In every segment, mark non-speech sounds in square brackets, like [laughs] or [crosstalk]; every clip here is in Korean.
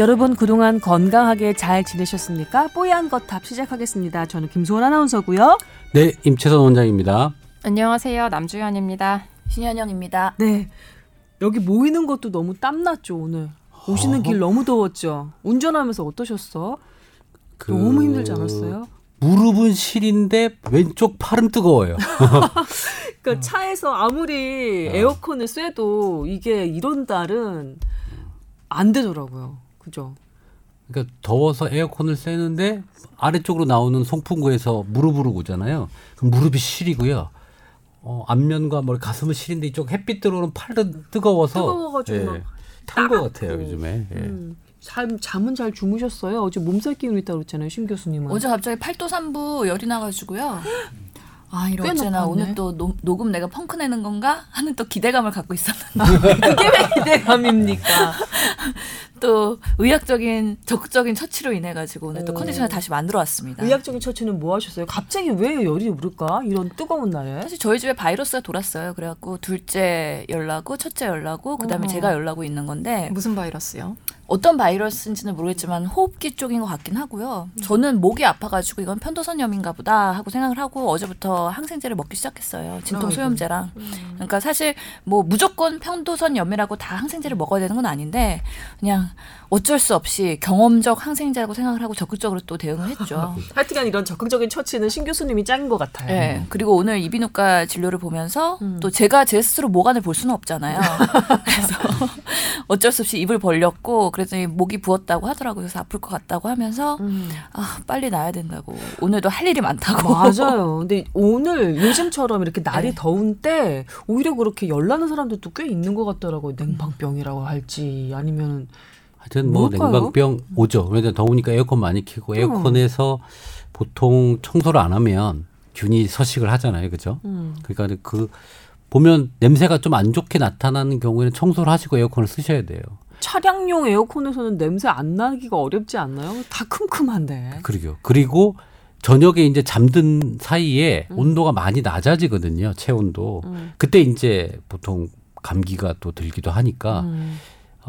여러분 그동안 건강하게 잘 지내셨습니까? 뽀얀 거탑 시작하겠습니다. 저는 김소원 아나운서고요. 네, 임채선 원장입니다. 안녕하세요. 남주현입니다. 신현영입니다. 네. 여기 모이는 것도 너무 땀났죠, 오늘. 오시는 길 너무 더웠죠. 운전하면서 어떠셨어? 그 너무 힘들지 않았어요? 무릎은 시린데 왼쪽 팔은 뜨거워요. [laughs] 그러니까 차에서 아무리 어. 에어컨을 쐬도 이게 이런 달은 안 되더라고요. 그죠? 그러니까 더워서 에어컨을 쐬는데 아래쪽으로 나오는 송풍구에서 무릎으로 오잖아요. 그럼 무릎이 시리고요. 어, 앞면과 머리 가슴은 시린데 이쪽 햇빛 들어오는 팔은 뜨거워서 뜨거워가지고 막 탄것 같아요. 요즘에. 예. 음, 잠, 잠은 잘 주무셨어요? 어제 몸살 기운 있다고 그랬잖아요, 신 교수님은. 어제 갑자기 8도 3부 열이 나가지고요. [gasps] 아꽤 이러잖아. 오늘 또 노, 녹음 내가 펑크 내는 건가 하는 또 기대감을 갖고 있었는데 [laughs] 그게 왜 기대감입니까? [laughs] 또 의학적인 적극적인 처치로 인해 가지고 오늘 또 오. 컨디션을 다시 만들어 왔습니다. 의학적인 처치는 뭐 하셨어요? 갑자기 왜 열이 오를까? 이런 뜨거운 날에. 사실 저희 집에 바이러스가 돌았어요. 그래갖고 둘째 열나고 첫째 열나고 그다음에 어. 제가 열나고 있는 건데 무슨 바이러스요? 어떤 바이러스인지는 모르겠지만 호흡기 쪽인 것 같긴 하고요. 저는 목이 아파가지고 이건 편도선염인가 보다 하고 생각을 하고 어제부터 항생제를 먹기 시작했어요. 진통. 소염제랑. 그러니까 사실 뭐 무조건 편도선염이라고 다 항생제를 먹어야 되는 건 아닌데 그냥 어쩔 수 없이 경험적 항생제라고 생각을 하고 적극적으로 또 대응을 했죠. [laughs] 하여튼간 이런 적극적인 처치는 신 교수님이 짠 것 같아요. 네. 그리고 오늘 이비인후과 진료를 보면서 음. 또 제가 제 스스로 모관을 볼 수는 없잖아요. [laughs] 그래서 [laughs] 어쩔 수 없이 입을 벌렸고 그랬더니 목이 부었다고 하더라고요. 그래서 아플 것 같다고 하면서 음. 아 빨리 나야 된다고 오늘도 할 일이 많다고. 맞아요. 근데 오늘 요즘처럼 이렇게 날이 네. 더운 때 오히려 그렇게 열나는 사람들도 꽤 있는 것 같더라고요. 냉방병이라고 할지 아니면 하여튼 뭐 뭘까요? 냉방병 오죠. 왜냐면 더우니까 에어컨 많이 켜고 에어컨에서 보통 청소를 안 하면 균이 서식을 하잖아요. 그죠? 음. 그러니까 그 보면 냄새가 좀 안 좋게 나타나는 경우에는 청소를 하시고 에어컨을 쓰셔야 돼요. 차량용 에어컨에서는 냄새 안 나기가 어렵지 않나요? 다 큼큼한데. 그러게요. 그리고 저녁에 이제 잠든 사이에 음. 온도가 많이 낮아지거든요. 체온도. 음. 그때 이제 보통 감기가 또 들기도 하니까 음.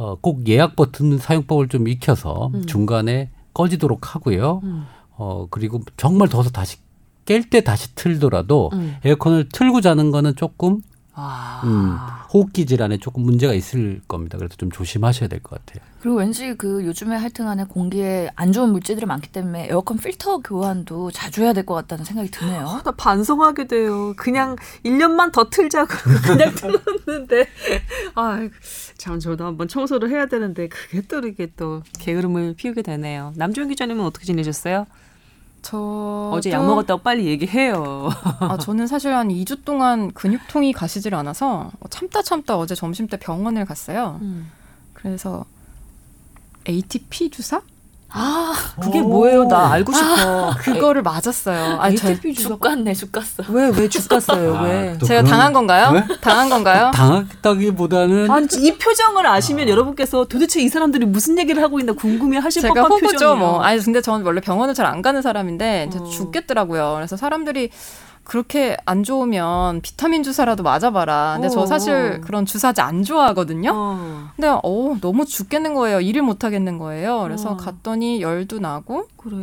어, 꼭 예약 버튼 사용법을 좀 익혀서 음. 중간에 꺼지도록 하고요. 음. 어, 그리고 정말 더워서 다시 깰 때 다시 틀더라도 음. 에어컨을 틀고 자는 거는 조금 아. 음, 호흡기 질환에 조금 문제가 있을 겁니다. 그래서 좀 조심하셔야 될 것 같아요. 그리고 왠지 그 요즘에 하여튼 간에 공기에 안 좋은 물질들이 많기 때문에 에어컨 필터 교환도 자주 해야 될 것 같다는 생각이 드네요. 아, 나 반성하게 돼요. 그냥 1년만 더 틀자 그러고 [laughs] 그냥 틀었는데 아, 참 저도 한번 청소를 해야 되는데 그게 또 이렇게 또 게으름을 피우게 되네요. 남주현 기자님은 어떻게 지내셨어요? 저 어제 약 먹었다고 빨리 얘기해요. [laughs] 아, 저는 사실 한 2주 동안 근육통이 가시질 않아서 참다 참다 어제 점심 때 병원을 갔어요. 그래서 ATP 주사? 아 그게 뭐예요? 나 알고 싶어. [laughs] 그거를 맞았어요. 아니, 저, ATP 죽 갔네 죽 갔어. 왜 왜죽 갔어요? 아, 왜? 또 제가 그런- 당한 건가요? 왜? 당한 건가요? [laughs] 당했다기보다는 아니, 이 표정을 아시면 여러분께서 도대체 이 사람들이 무슨 얘기를 하고 있나 궁금해 하실 제가 법한 표정이에요. 뭐. 아니, 근데 저는 원래 병원을 잘 안 가는 사람인데, 어. 죽겠더라고요. 그래서 사람들이 그렇게 안 좋으면 비타민 주사라도 맞아봐라. 근데 어. 저 사실 그런 주사제 안 좋아하거든요. 어, 근데 어 너무 죽겠는 거예요. 일을 못 하겠는 거예요. 그래서 어. 갔더니 열도 나고 그래.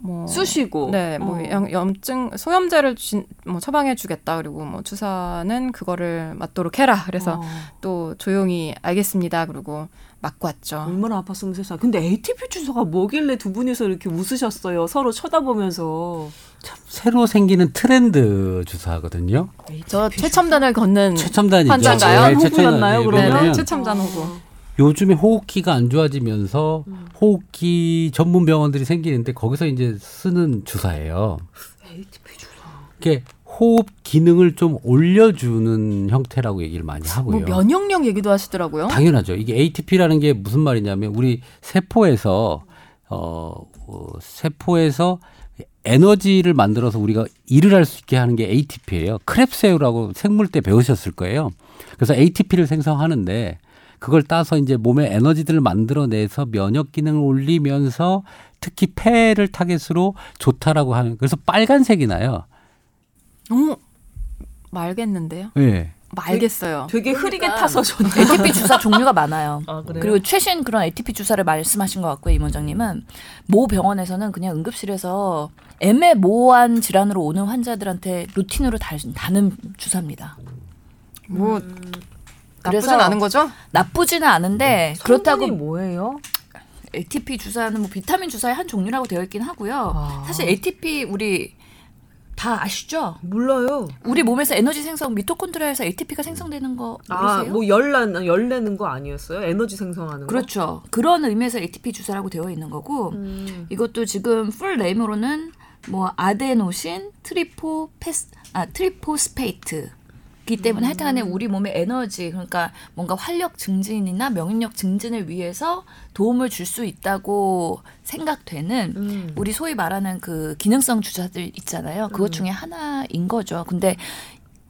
뭐 쑤시고. 네, 뭐 어. 염, 염증 소염제를 주, 뭐 처방해 주겠다. 그리고 뭐 주사는 그거를 맞도록 해라. 그래서 어. 또 조용히 알겠습니다. 그리고 맞고 왔죠. 얼마나 아팠으면 세상. 근데 ATP 주사가 뭐길래 두 분이서 이렇게 웃으셨어요. 서로 쳐다보면서. 새로 생기는 트렌드 주사거든요. 저 최첨단을 걷는 최첨단이죠. 환자인가요? 네. 그러면? 네, 왜냐면 최첨단 호구. 요즘에 호흡기가 안 좋아지면서 음. 호흡기 전문 병원들이 생기는데 거기서 이제 쓰는 주사예요. ATP 주사. 이게 호흡 기능을 좀 올려주는 형태라고 얘기를 많이 하고요. 뭐 면역력 얘기도 하시더라고요. 당연하죠. 이게 ATP라는 게 무슨 말이냐면 우리 세포에서 어, 어 세포에서 에너지를 만들어서 우리가 일을 할 수 있게 하는 게 ATP예요. 크랩새우라고 생물 때 배우셨을 거예요. 그래서 ATP를 생성하는데 그걸 따서 이제 몸에 에너지들을 만들어내서 면역 기능을 올리면서 특히 폐를 타겟으로 좋다라고 하는 그래서 빨간색이 나요. 어, 말겠는데요. 예. 말겠어요. 되게 흐리게 그러니까 타서 좋네. ATP 주사 종류가 많아요. [laughs] 아, 그래요? 그리고 최신 그런 ATP 주사를 말씀하신 것 같고요, 임 원장님은 모 병원에서는 그냥 응급실에서 애매모호한 질환으로 오는 환자들한테 루틴으로 달, 다는 주사입니다. 뭐 그래서 나쁘진 않은 거죠? 나쁘지는 않은데 그렇다고 그렇다고 뭐예요? ATP 주사는 뭐 비타민 주사의 한 종류라고 되어 있긴 하고요. 아. 사실 ATP 우리 다 아시죠? 몰라요. 우리 몸에서 에너지 생성 미토콘드리아에서 ATP가 생성되는 거 아, 모르세요? 뭐 열난 열내는 거 아니었어요? 에너지 생성하는 거. 그렇죠. 그런 의미에서 ATP 주사라고 되어 있는 거고 음. 이것도 지금 full name으로는 뭐 adenosine tripho phes 아 triphosphate 기 때문에 하여튼 간에 우리 몸의 에너지 그러니까 뭔가 활력 증진이나 명령력 증진을 위해서 도움을 줄 수 있다고 생각되는 음. 우리 소위 말하는 그 기능성 주사들 있잖아요. 그것 중에 하나인 거죠. 근데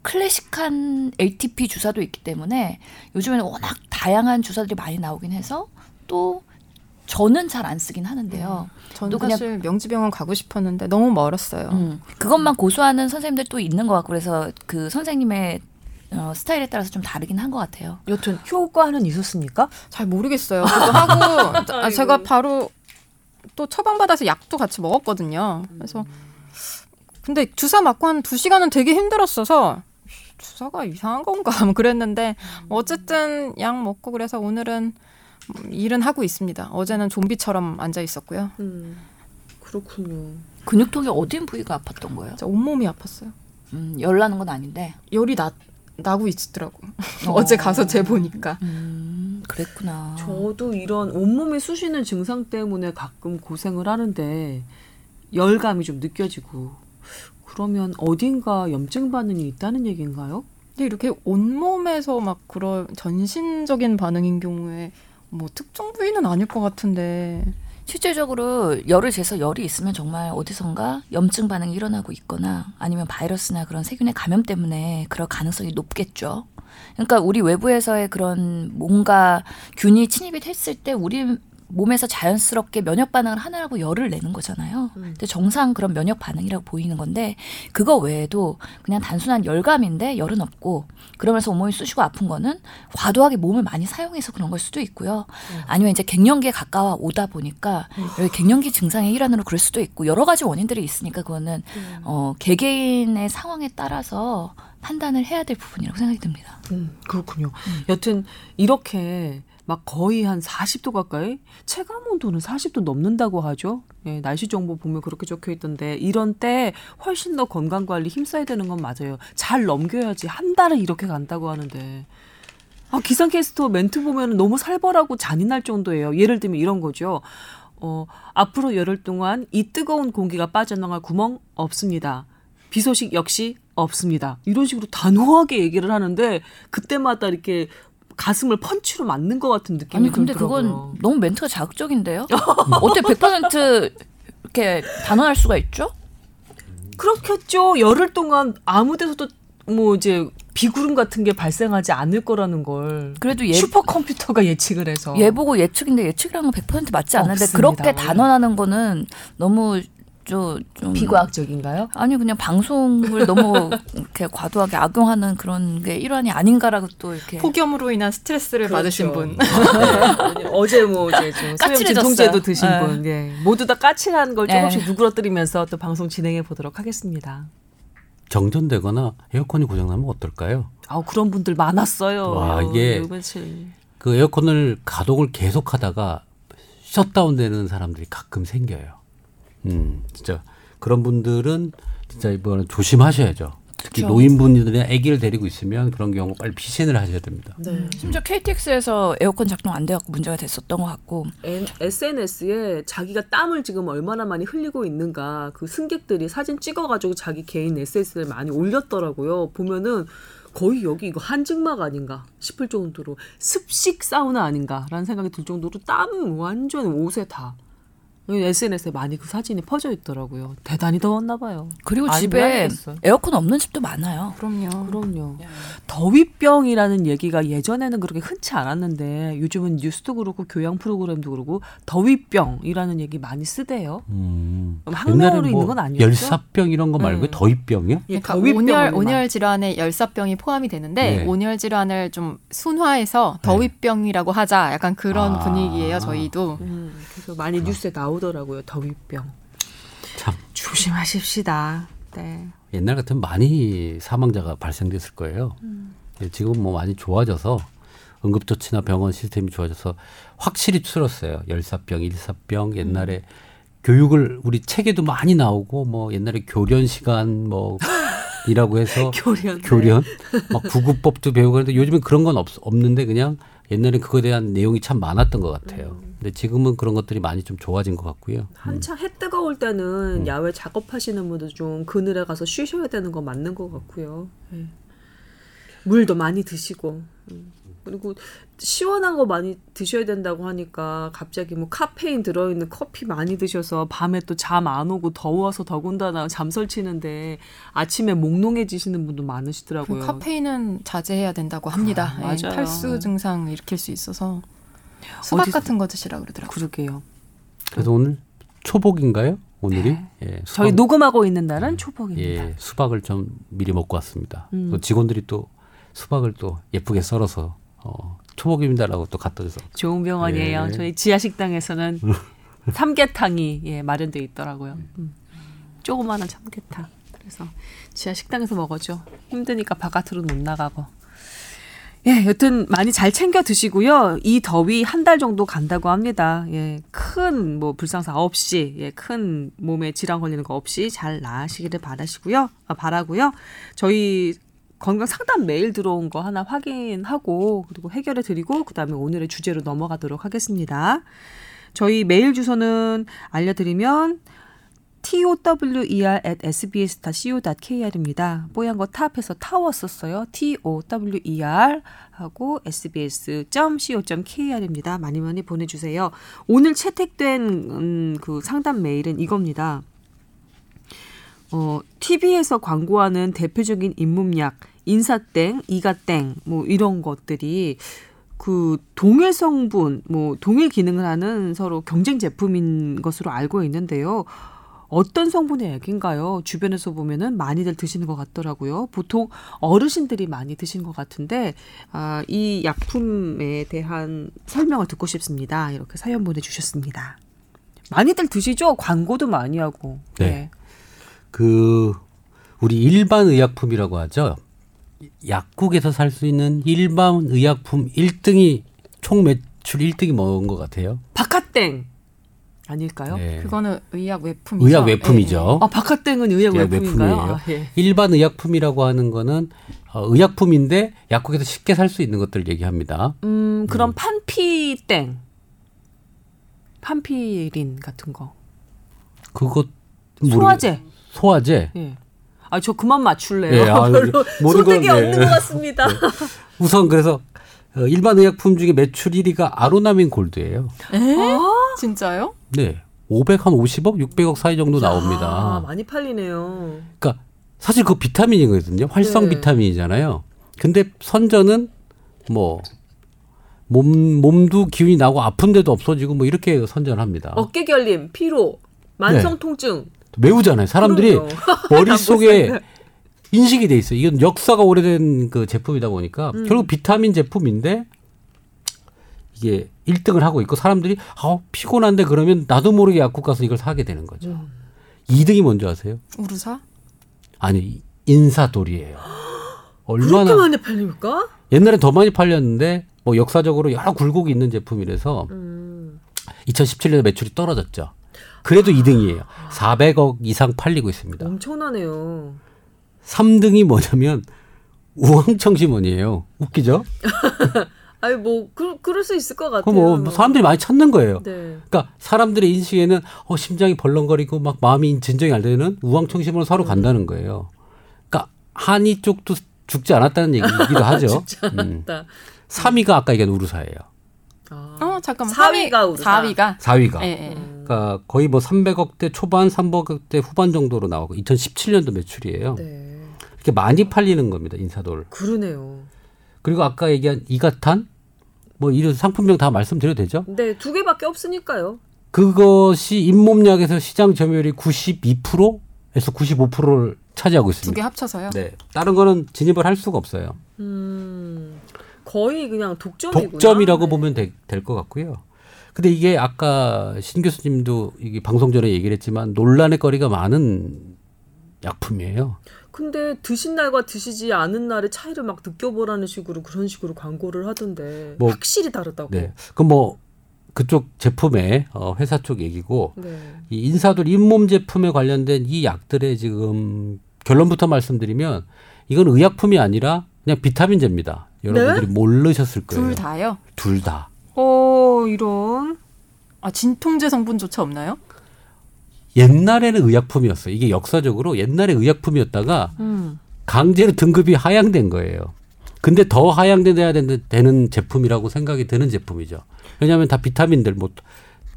클래식한 ATP 주사도 있기 때문에 요즘에는 워낙 다양한 주사들이 많이 나오긴 해서 또 저는 잘 안 쓰긴 하는데요. 저는 또 그냥- 사실 명지병원 가고 싶었는데 너무 멀었어요. 음, 그것만 고수하는 선생님들 또 있는 것 같고 그래서 그 선생님의 어, 스타일에 따라서 좀 다르긴 한 것 같아요. 여튼 효과는 있었습니까? 잘 모르겠어요. 그거 하고 [laughs] 아, 제가 바로 또 처방받아서 약도 같이 먹었거든요. 그래서 근데 주사 맞고 한 두 시간은 되게 힘들었어서 주사가 이상한 건가 [laughs] 뭐 그랬는데 어쨌든 약 먹고 그래서 오늘은 음, 일은 하고 있습니다. 어제는 좀비처럼 앉아 있었고요. 음. 그렇군요. 근육통이 어딘 부위가 아팠던 거예요? 진짜 온몸이 아팠어요. 음, 열 나는 건 아닌데. 열이 나 나고 있더라고. [laughs] 어 제 가서 재 보니까. 음, 그랬구나. 저도 이런 온몸이 쑤시는 증상 때문에 가끔 고생을 하는데 열감이 좀 느껴지고 그러면 어딘가 염증 반응이 있다는 얘기인가요? 근데 이렇게 온몸에서 막 그런 전신적인 반응인 경우에 뭐 특정 부위는 아닐 것 같은데 실제적으로 열을 재서 열이 있으면 정말 어디선가 염증 반응이 일어나고 있거나 아니면 바이러스나 그런 세균의 감염 때문에 그럴 가능성이 높겠죠. 그러니까 우리 외부에서의 그런 뭔가 균이 침입이 했을 때 우리 몸에서 자연스럽게 면역 반응을 하느라고 열을 내는 거잖아요. 근데 정상 그런 면역 반응이라고 보이는 건데 그거 외에도 그냥 단순한 열감인데 열은 없고 그러면서 온몸이 쑤시고 아픈 거는 과도하게 몸을 많이 사용해서 그런 걸 수도 있고요. 아니면 이제 갱년기에 가까워 오다 보니까 여기 갱년기 증상의 일환으로 그럴 수도 있고 여러 가지 원인들이 있으니까 그거는 어 개개인의 상황에 따라서 판단을 해야 될 부분이라고 생각이 듭니다. 음, 그렇군요. 여튼 이렇게 막 거의 한 40도 가까이 체감 온도는 40도 넘는다고 하죠. 예, 날씨 정보 보면 그렇게 적혀 있던데 이런 때 훨씬 더 건강 관리 힘써야 되는 건 맞아요. 잘 넘겨야지 한 달을 이렇게 간다고 하는데 아, 기상캐스터 멘트 보면 너무 살벌하고 잔인할 정도예요. 예를 들면 이런 거죠. 어, 앞으로 열흘 동안 이 뜨거운 공기가 빠져나갈 구멍 없습니다. 비 소식 역시 없습니다. 이런 식으로 단호하게 얘기를 하는데 그때마다 이렇게 가슴을 펀치로 맞는 것 같은 느낌이 아니 근데 들더라고요. 그건 너무 멘트가 자극적인데요? [laughs] 어떻게 100% 이렇게 단언할 수가 있죠? 그렇겠죠. 열흘 동안 아무 데서도 뭐 이제 비구름 같은 게 발생하지 않을 거라는 걸 그래도 예, 슈퍼컴퓨터가 예측을 해서 예보고 예측인데 예측이랑은 100% 맞지 않는데 없습니다. 그렇게 단언하는 거는 너무 좀, 좀 비과학적인가요? 아니 그냥 방송을 너무 [laughs] 이렇게 과도하게 악용하는 그런 게 일환이 아닌가라고 또 이렇게 폭염으로 인한 스트레스를 받으신 그렇죠. 분. 어제 뭐 이제 좀 소염 까칠해졌어요. 진통제도 드신 네. 분, 예. 모두 다 까칠한 걸 조금씩 네. 누그러뜨리면서 또 방송 진행해 보도록 하겠습니다. 정전되거나 에어컨이 고장나면 어떨까요? 아 그런 분들 많았어요. 와, 이게-. 그 에어컨을 가동을 계속하다가 셧다운되는 사람들이 가끔 생겨요. 음, 진짜 그런 분들은 진짜 이번에 조심하셔야죠. 특히 그렇죠. 노인분들이나 아기를 데리고 있으면 그런 경우 빨리 피신을 하셔야 됩니다. 네. 심지어 KTX에서 에어컨 작동 안 돼갖고 문제가 됐었던 것 같고 SNS에 자기가 땀을 지금 얼마나 많이 흘리고 있는가 그 승객들이 사진 찍어가지고 자기 개인 SNS에 많이 올렸더라고요. 보면은 거의 여기 이거 한증막 아닌가 싶을 정도로 습식 사우나 아닌가라는 생각이 들 정도로 땀 완전 옷에 다 SNS에 많이 그 사진이 퍼져 있더라고요. 대단히 더웠나 봐요. 그리고 안 집에. 에어컨 없는 집도 많아요. 그럼요. 그럼요. 더위병이라는 얘기가 예전에는 그렇게 흔치 않았는데 요즘은 뉴스도 그렇고 교양 프로그램도 그렇고 더위병이라는 얘기 많이 쓰대요. 음. 그럼 항명으로 옛날엔 있는 건 아니었죠? 열사병 이런 거 말고 네. 더위병이요? 예, 그러니까 온열 막- 온열 질환에 열사병이 포함이 되는데 네. 온열 질환을 좀 순화해서 더위병이라고 하자 약간 그런 아. 분위기예요 저희도 음, 그래서 많이 뉴스에 나오 더라고요. 더위병. 참 조심하십시다. 네. 옛날 같으면 많이 사망자가 발생됐을 거예요. 예, 지금 뭐 많이 좋아져서 응급조치나 병원 시스템이 좋아져서 확실히 줄었어요. 열사병, 일사병 옛날에 교육을 우리 책에도 많이 나오고 뭐 옛날에 교련 시간 뭐 [laughs] 이라고 해서 교련. 네. 교련 막 구급법도 배우고 그런데 요즘엔 그런 건 없, 없는데 그냥 옛날에 그거에 대한 내용이 참 많았던 것 같아요. 근데 지금은 그런 것들이 많이 좀 좋아진 것 같고요. 한창 해 뜨거울 음. 때는 야외 작업하시는 분들 좀 그늘에 가서 쉬셔야 되는 거 맞는 것 같고요. 예. 물도 많이 드시고 음. 그리고 시원한 거 많이 드셔야 된다고 하니까 갑자기 뭐 카페인 들어있는 커피 많이 드셔서 밤에 또 잠 안 오고 더워서 더군다나 잠 설 치는데 아침에 몽롱해지시는 분도 그 많으시더라고요. 카페인은 자제해야 된다고 합니다. 아, 예, 맞아요. 탈수 증상 일으킬 수 있어서 수박 어디- 같은 거 드시라 그러더라고요. 그러게요. 그래서 오늘 초복인가요? 오늘이? 예, 저희 수박- 녹음하고 있는 날은 초복입니다. 예, 수박을 좀 미리 먹고 왔습니다. 음. 또 직원들이 또 수박을 또 예쁘게 썰어서 어, 초복입니다라고 또 갖다 줘서 좋은 병원이에요. 예. 저희 지하 식당에서는 삼계탕이 [laughs] 예, 마련돼 있더라고요. 음. 조그마한 삼계탕. 그래서 지하 식당에서 먹어죠. 힘드니까 바깥으로 못 나가고. 예, 여튼 많이 잘 챙겨 드시고요. 이 더위 한 달 정도 간다고 합니다. 예, 큰 뭐 불상사 없이, 예, 큰 몸에 질환 걸리는 거 없이 잘 나으시기를 바라시고요. 아, 바라고요. 저희 건강 상담 메일 들어온 거 하나 확인하고 그리고 해결해 드리고 그다음에 오늘의 주제로 넘어가도록 하겠습니다. 저희 메일 주소는 알려드리면 tower at sbs.co.kr입니다. 뽀얀거탑에서 타워 썼어요. tower 하고 sbs.co.kr입니다. 많이 많이 보내주세요. 오늘 채택된 음, 그 상담 메일은 이겁니다. 어, TV에서 광고하는 대표적인 잇몸약, 인사땡, 이가땡, 뭐 이런 것들이 그 동일 성분, 뭐 동일 기능을 하는 서로 경쟁 제품인 것으로 알고 있는데요. 어떤 성분의 약인가요? 주변에서 보면은 많이들 드시는 것 같더라고요. 보통 어르신들이 많이 드시는 것 같은데 아, 이 약품에 대한 설명을 듣고 싶습니다. 이렇게 사연 보내주셨습니다. 많이들 드시죠? 광고도 많이 하고. 네. 그 우리 일반 의약품이라고 하죠. 약국에서 살 수 있는 일반 의약품 1등이 총 매출 1등이 먹은 것 같아요. 바카땡 아닐까요? 네. 그거는 의약 외품이죠. 의약 외품이죠. 아 바카땡은 의약 의약 외품인가요? 외품이에요. 아, 예. 일반 의약품이라고 하는 거는 어, 의약품인데 약국에서 쉽게 살 수 있는 것들을 얘기합니다. 음 그럼 판피땡, 판피린 같은 거, 그것 소화제. 소화제. 예. 아 저 그만 맞출래요. 예, 아, [laughs] 별로 소득이 건, 네. 없는 것 같습니다. 우선 그래서 어, 일반 의약품 중에 매출 1위가 아로나민 골드예요. 에? 아, 진짜요? 네. 500 한 50억, 600억 사이 정도 아, 나옵니다. 많이 팔리네요. 그러니까 사실 그 비타민이거든요. 활성 네. 비타민이잖아요. 근데 선전은 뭐 몸, 몸도 기운이 나고 아픈 데도 없어지고 뭐 이렇게 선전합니다. 어깨 결림, 피로, 만성 통증. 매우잖아요. 사람들이 그럼요. [laughs] 머릿속에 인식이 돼 있어요. 이건 역사가 오래된 그 제품이다 보니까 음. 결국 비타민 제품인데 이게 1등을 하고 있고 사람들이 아, 피곤한데 그러면 나도 모르게 약국 가서 이걸 사게 되는 거죠. 음. 2등이 뭔지 아세요? 우루사? 아니 인사돌이에요. 그렇게 얼마나 많이 팔립니까? 옛날에 더 많이 팔렸는데 뭐 역사적으로 여러 굴곡이 있는 제품이라서 음. 2017년에 매출이 떨어졌죠. 그래도 2등이에요. 400억 이상 팔리고 있습니다. 엄청나네요. 3등이 뭐냐면 우황청심원이에요. 웃기죠? [laughs] 아니 뭐 그, 그럴 수 있을 것그 같아요. 뭐 사람들이 많이 찾는 거예요. 네. 그러니까 사람들의 인식에는 어, 심장이 벌렁거리고 막 마음이 진정이 안 되는 우황청심원을 사러 간다는 거예요. 그러니까 한의 쪽도 죽지 않았다는 얘기기도 [laughs] 하죠. 죽지 음. 않았다. 3위가 아까 얘기한 우루사예요. 아. 어 잠깐만. 사위가 우루사. 4위가. 4위가. 예, 예. 음. 그러니까 거의 뭐 300억대 초반, 300억대 후반 정도로 나오고 2017년도 매출이에요. 네. 이렇게 많이 팔리는 겁니다. 인사돌. 그러네요. 그리고 아까 얘기한 이가탄 뭐 이런 상품명 다 말씀드려도 되죠? 네, 두 개밖에 없으니까요. 그것이 잇몸약에서 시장 점유율이 92%에서 95%를 차지하고 두개 있습니다. 합쳐서요. 네. 다른 거는 진입을 할 수가 없어요. 음, 거의 그냥 독점이구나. 독점이라고 네. 보면 될 것 같고요. 근데 이게 아까 신 교수님도 이게 방송 전에 얘기를 했지만 논란의 거리가 많은 약품이에요. 근데 드신 날과 드시지 않은 날의 차이를 막 느껴보라는 식으로 그런 식으로 광고를 하던데 뭐, 확실히 다르다고. 네. 그럼 뭐 그쪽 제품의 어, 회사 쪽 얘기고 네. 이 인사돌 잇몸 제품에 관련된 이 약들의 지금 결론부터 말씀드리면 이건 의약품이 아니라 그냥 비타민제입니다. 여러분들이 모르셨을 거예요. 둘 다요. 둘 다. 어, 이런. 아 진통제 성분조차 없나요? 옛날에는 의약품이었어요. 이게 역사적으로 옛날에 의약품이었다가 음. 강제로 등급이 하향된 거예요. 근데 더 하향돼야 되는, 되는 제품이라고 생각이 드는 제품이죠. 왜냐하면 다 비타민들 뭐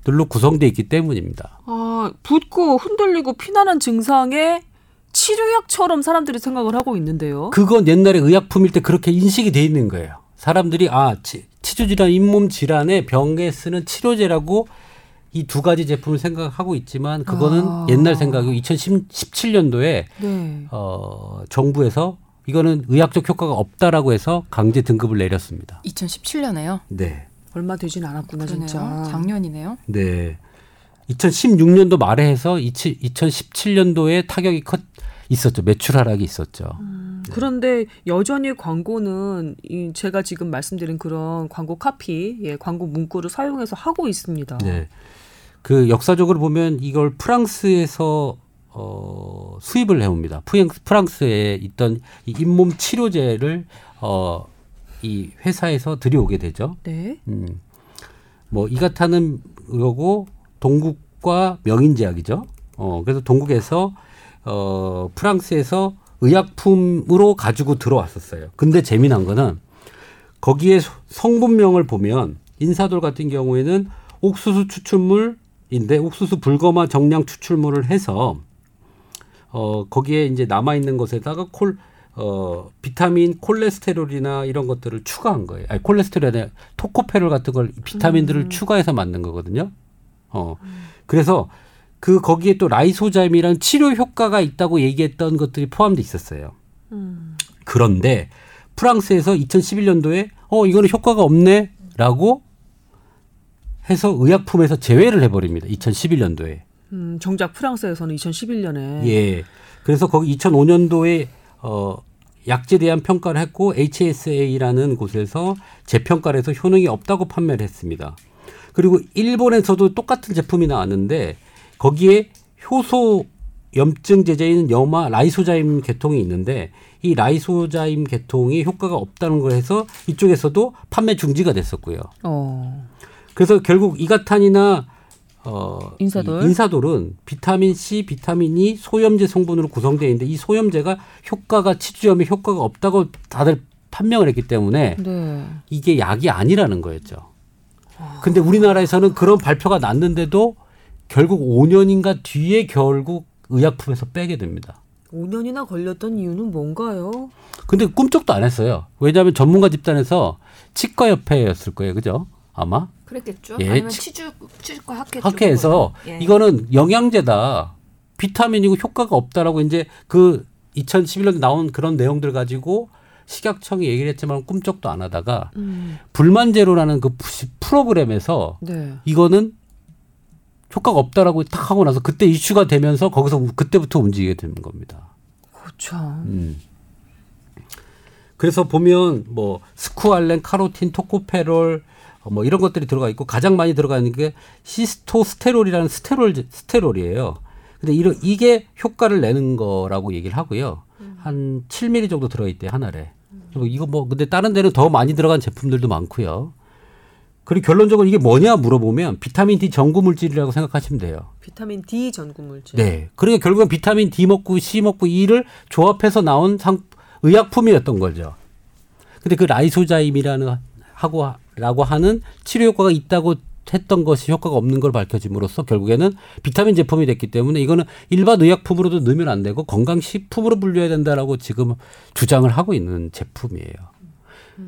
들로 구성돼 있기 때문입니다. 아, 붓고 흔들리고 피나는 증상에 치료약처럼 사람들이 생각을 하고 있는데요. 그건 옛날에 의약품일 때 그렇게 인식이 돼 있는 거예요. 사람들이 아 치, 치주 질환, 잇몸 질환의 병에 쓰는 치료제라고 이 두 가지 제품을 생각하고 있지만 그거는 아. 옛날 생각이고 2017년도에 네. 어, 정부에서 이거는 의학적 효과가 없다라고 해서 강제 등급을 내렸습니다. 2017년에요. 네. 얼마 되진 않았구나 그러네요. 진짜. 작년이네요. 네. 2016년도 말에 해서 2017년도에 타격이 컸 있었죠. 매출 하락이 있었죠. 그런데 여전히 광고는 이 제가 지금 말씀드린 그런 광고 카피, 예, 광고 문구를 사용해서 하고 있습니다. 네. 그 역사적으로 보면 이걸 프랑스에서 어, 수입을 해옵니다. 프랑스, 프랑스에 있던 이 잇몸 치료제를 어, 이 회사에서 들여오게 되죠. 네. 음. 뭐 이가타는 그거고 동국과 명인제약이죠. 어, 그래서 동국에서 어, 프랑스에서 의약품으로 가지고 들어왔었어요. 근데 재미난 거는 거기에 소- 성분명을 보면 인사돌 같은 경우에는 옥수수 추출물 인데 옥수수 불검화 정량 추출물을 해서 어 거기에 이제 남아 있는 것에다가 콜 어, 비타민, 콜레스테롤이나 이런 것들을 추가한 거예요. 아니, 콜레스테롤이 아니라 토코페롤 같은 걸 비타민들을 추가해서 만든 거거든요. 어. 그래서 그 거기에 또 라이소자임이라는 치료 효과가 있다고 얘기했던 것들이 포함돼 있었어요. 음. 그런데 프랑스에서 2011년도에 어 이거는 효과가 없네라고 해서 의약품에서 제외를 해버립니다. 2011년도에. 음, 정작 프랑스에서는 2011년에 예. 그래서 거기 2005년도에 어 약제에 대한 평가를 했고 HSA라는 곳에서 재평가를 해서 효능이 없다고 판매를 했습니다. 그리고 일본에서도 똑같은 제품이 나왔는데 거기에 효소 염증 제제인 염화 라이소자임 계통이 있는데 이 라이소자임 계통이 효과가 없다는 걸 해서 이쪽에서도 판매 중지가 됐었고요. 어. 그래서 결국 이가탄이나 어, 인사돌. 이 인사돌은 비타민 C, 비타민 E, 소염제 성분으로 구성되어 있는데 이 소염제가 효과가 치주염에 효과가 없다고 다들 판명을 했기 때문에 네. 이게 약이 아니라는 거였죠. 근데 우리나라에서는 그런 발표가 났는데도 결국 5년인가 뒤에 결국 의약품에서 빼게 됩니다. 5년이나 걸렸던 이유는 뭔가요? 근데 꿈쩍도 안 했어요. 왜냐하면 전문가 집단에서 치과협회였을 거예요. 그죠? 아마. 그랬겠죠. 예, 아니면 치- 치주 치과 학회 학회에서. 예. 이거는 영양제다. 비타민이고 효과가 없다라고 이제 그 2011년에 나온 그런 내용들 가지고 식약청이 얘기를 했지만 꿈쩍도 안 하다가 음. 불만제로라는 그 프로그램에서 네. 이거는 효과가 없다라고 딱 하고 나서 그때 이슈가 되면서 거기서 우- 그때부터 움직이게 되는 겁니다. 그렇죠. 음. 그래서 보면 뭐 스쿠알렌, 카로틴, 토코페롤 어, 뭐 이런 것들이 들어가 있고 가장 많이 들어가 있는 게 시스토스테롤이라는 스테롤 스테롤이에요. 근데 이런 이게 효과를 내는 거라고 얘기를 하고요. 한 7mm 정도 들어 있대 한 알에. 그리고 이거 뭐 근데 다른 데는 더 많이 들어간 제품들도 많고요. 그리고 결론적으로 이게 뭐냐 물어보면 비타민 D 전구 물질이라고 생각하시면 돼요. 비타민 D 전구 물질. 네. 그러니까 결국은 비타민 D 먹고 C 먹고 E를 조합해서 나온 상, 의약품이었던 거죠. 근데 그 라이소자임이라는 하고 라고 하는 치료 효과가 있다고 했던 것이 효과가 없는 걸 밝혀짐으로써 결국에는 비타민 제품이 됐기 때문에 이거는 일반 의약품으로도 넣으면 안 되고 건강식품으로 분류해야 된다라고 지금 주장을 하고 있는 제품이에요.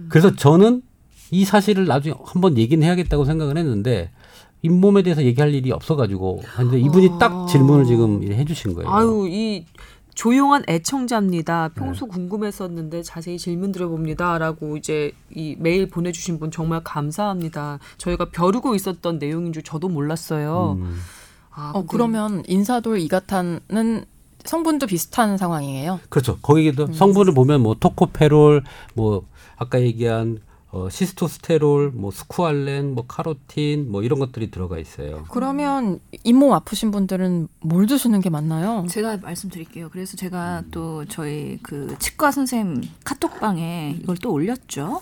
그래서 저는 이 사실을 나중에 한번 얘기는 해야겠다고 생각을 했는데 잇몸에 대해서 얘기할 일이 없어가지고 근데 이분이 딱 질문을 지금 해주신 거예요. 아유 이 조용한 애청자입니다. 평소 궁금했었는데 자세히 질문 드려봅니다라고 이제 이 메일 보내주신 분 정말 감사합니다. 저희가 벼르고 있었던 내용인 줄 저도 몰랐어요. 음. 아, 어, 근데 그러면 인사돌 이가탄은 성분도 비슷한 상황이에요. 그렇죠. 거기도 성분을 보면 뭐 토코페롤, 뭐 아까 얘기한 어, 시스토스테롤, 뭐 스쿠알렌, 뭐 카로틴, 뭐 이런 것들이 들어가 있어요. 그러면 잇몸 아프신 분들은 뭘 드시는 게 맞나요? 제가 말씀드릴게요. 그래서 제가 또 저희 그 치과 선생님 카톡방에 이걸 또 올렸죠.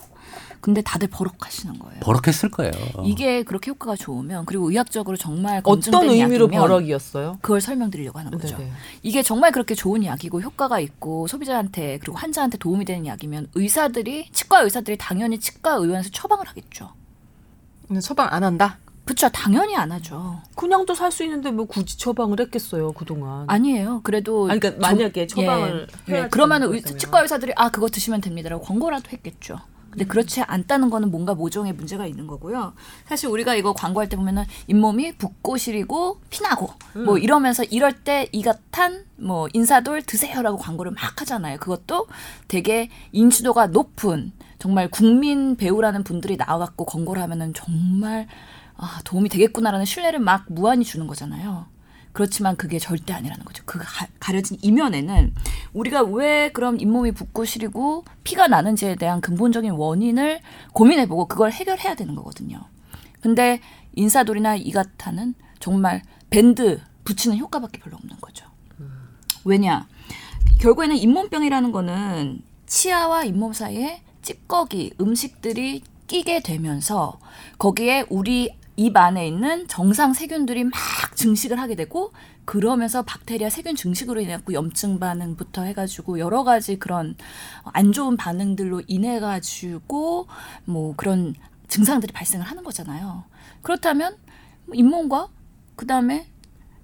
근데 다들 버럭하시는 거예요. 버럭했을 거예요. 이게 그렇게 효과가 좋으면 그리고 의학적으로 정말 어떤 의미로 버럭이었어요? 그걸 설명드리려고 하는 거죠. 네네. 이게 정말 그렇게 좋은 약이고 효과가 있고 소비자한테 그리고 환자한테 도움이 되는 약이면 의사들이 치과 의사들이 당연히 치과 의원에서 처방을 하겠죠. 처방 안 한다. 그렇죠. 당연히 안 하죠. 그냥도 살 수 있는데 뭐 굳이 처방을 했겠어요 그 동안. 아니에요. 그래도 아니, 그러니까 만약에 점- 처방을 예. 네, 그러면 의. 치과 의사들이 아 그거 드시면 됩니다라고 광고라도 했겠죠. 근데 그렇지 않다는 거는 뭔가 모종의 문제가 있는 거고요. 사실 우리가 이거 광고할 때 보면은 잇몸이 붓고 시리고 피나고 뭐 이러면서 이럴 때 이같한 뭐 인사돌 드세요라고 광고를 막 하잖아요. 그것도 되게 인지도가 높은 정말 국민 배우라는 분들이 나와갖고 광고를 하면은 정말 아, 도움이 되겠구나라는 신뢰를 막 무한히 주는 거잖아요. 그렇지만 그게 절대 아니라는 거죠. 그 가, 가려진 이면에는 우리가 왜 그럼 잇몸이 붓고 시리고 피가 나는지에 대한 근본적인 원인을 고민해보고 그걸 해결해야 되는 거거든요. 근데 인사돌이나 이가타는 정말 밴드 붙이는 효과밖에 별로 없는 거죠. 왜냐? 결국에는 잇몸병이라는 거는 치아와 잇몸 사이에 찌꺼기, 음식들이 끼게 되면서 거기에 우리 입 안에 있는 정상 세균들이 막 증식을 하게 되고 그러면서 박테리아 세균 증식으로 인해 갖고 염증 반응부터 해가지고 여러 가지 그런 안 좋은 반응들로 인해 가지고 뭐 그런 증상들이 발생을 하는 거잖아요. 그렇다면 뭐 잇몸과 그 다음에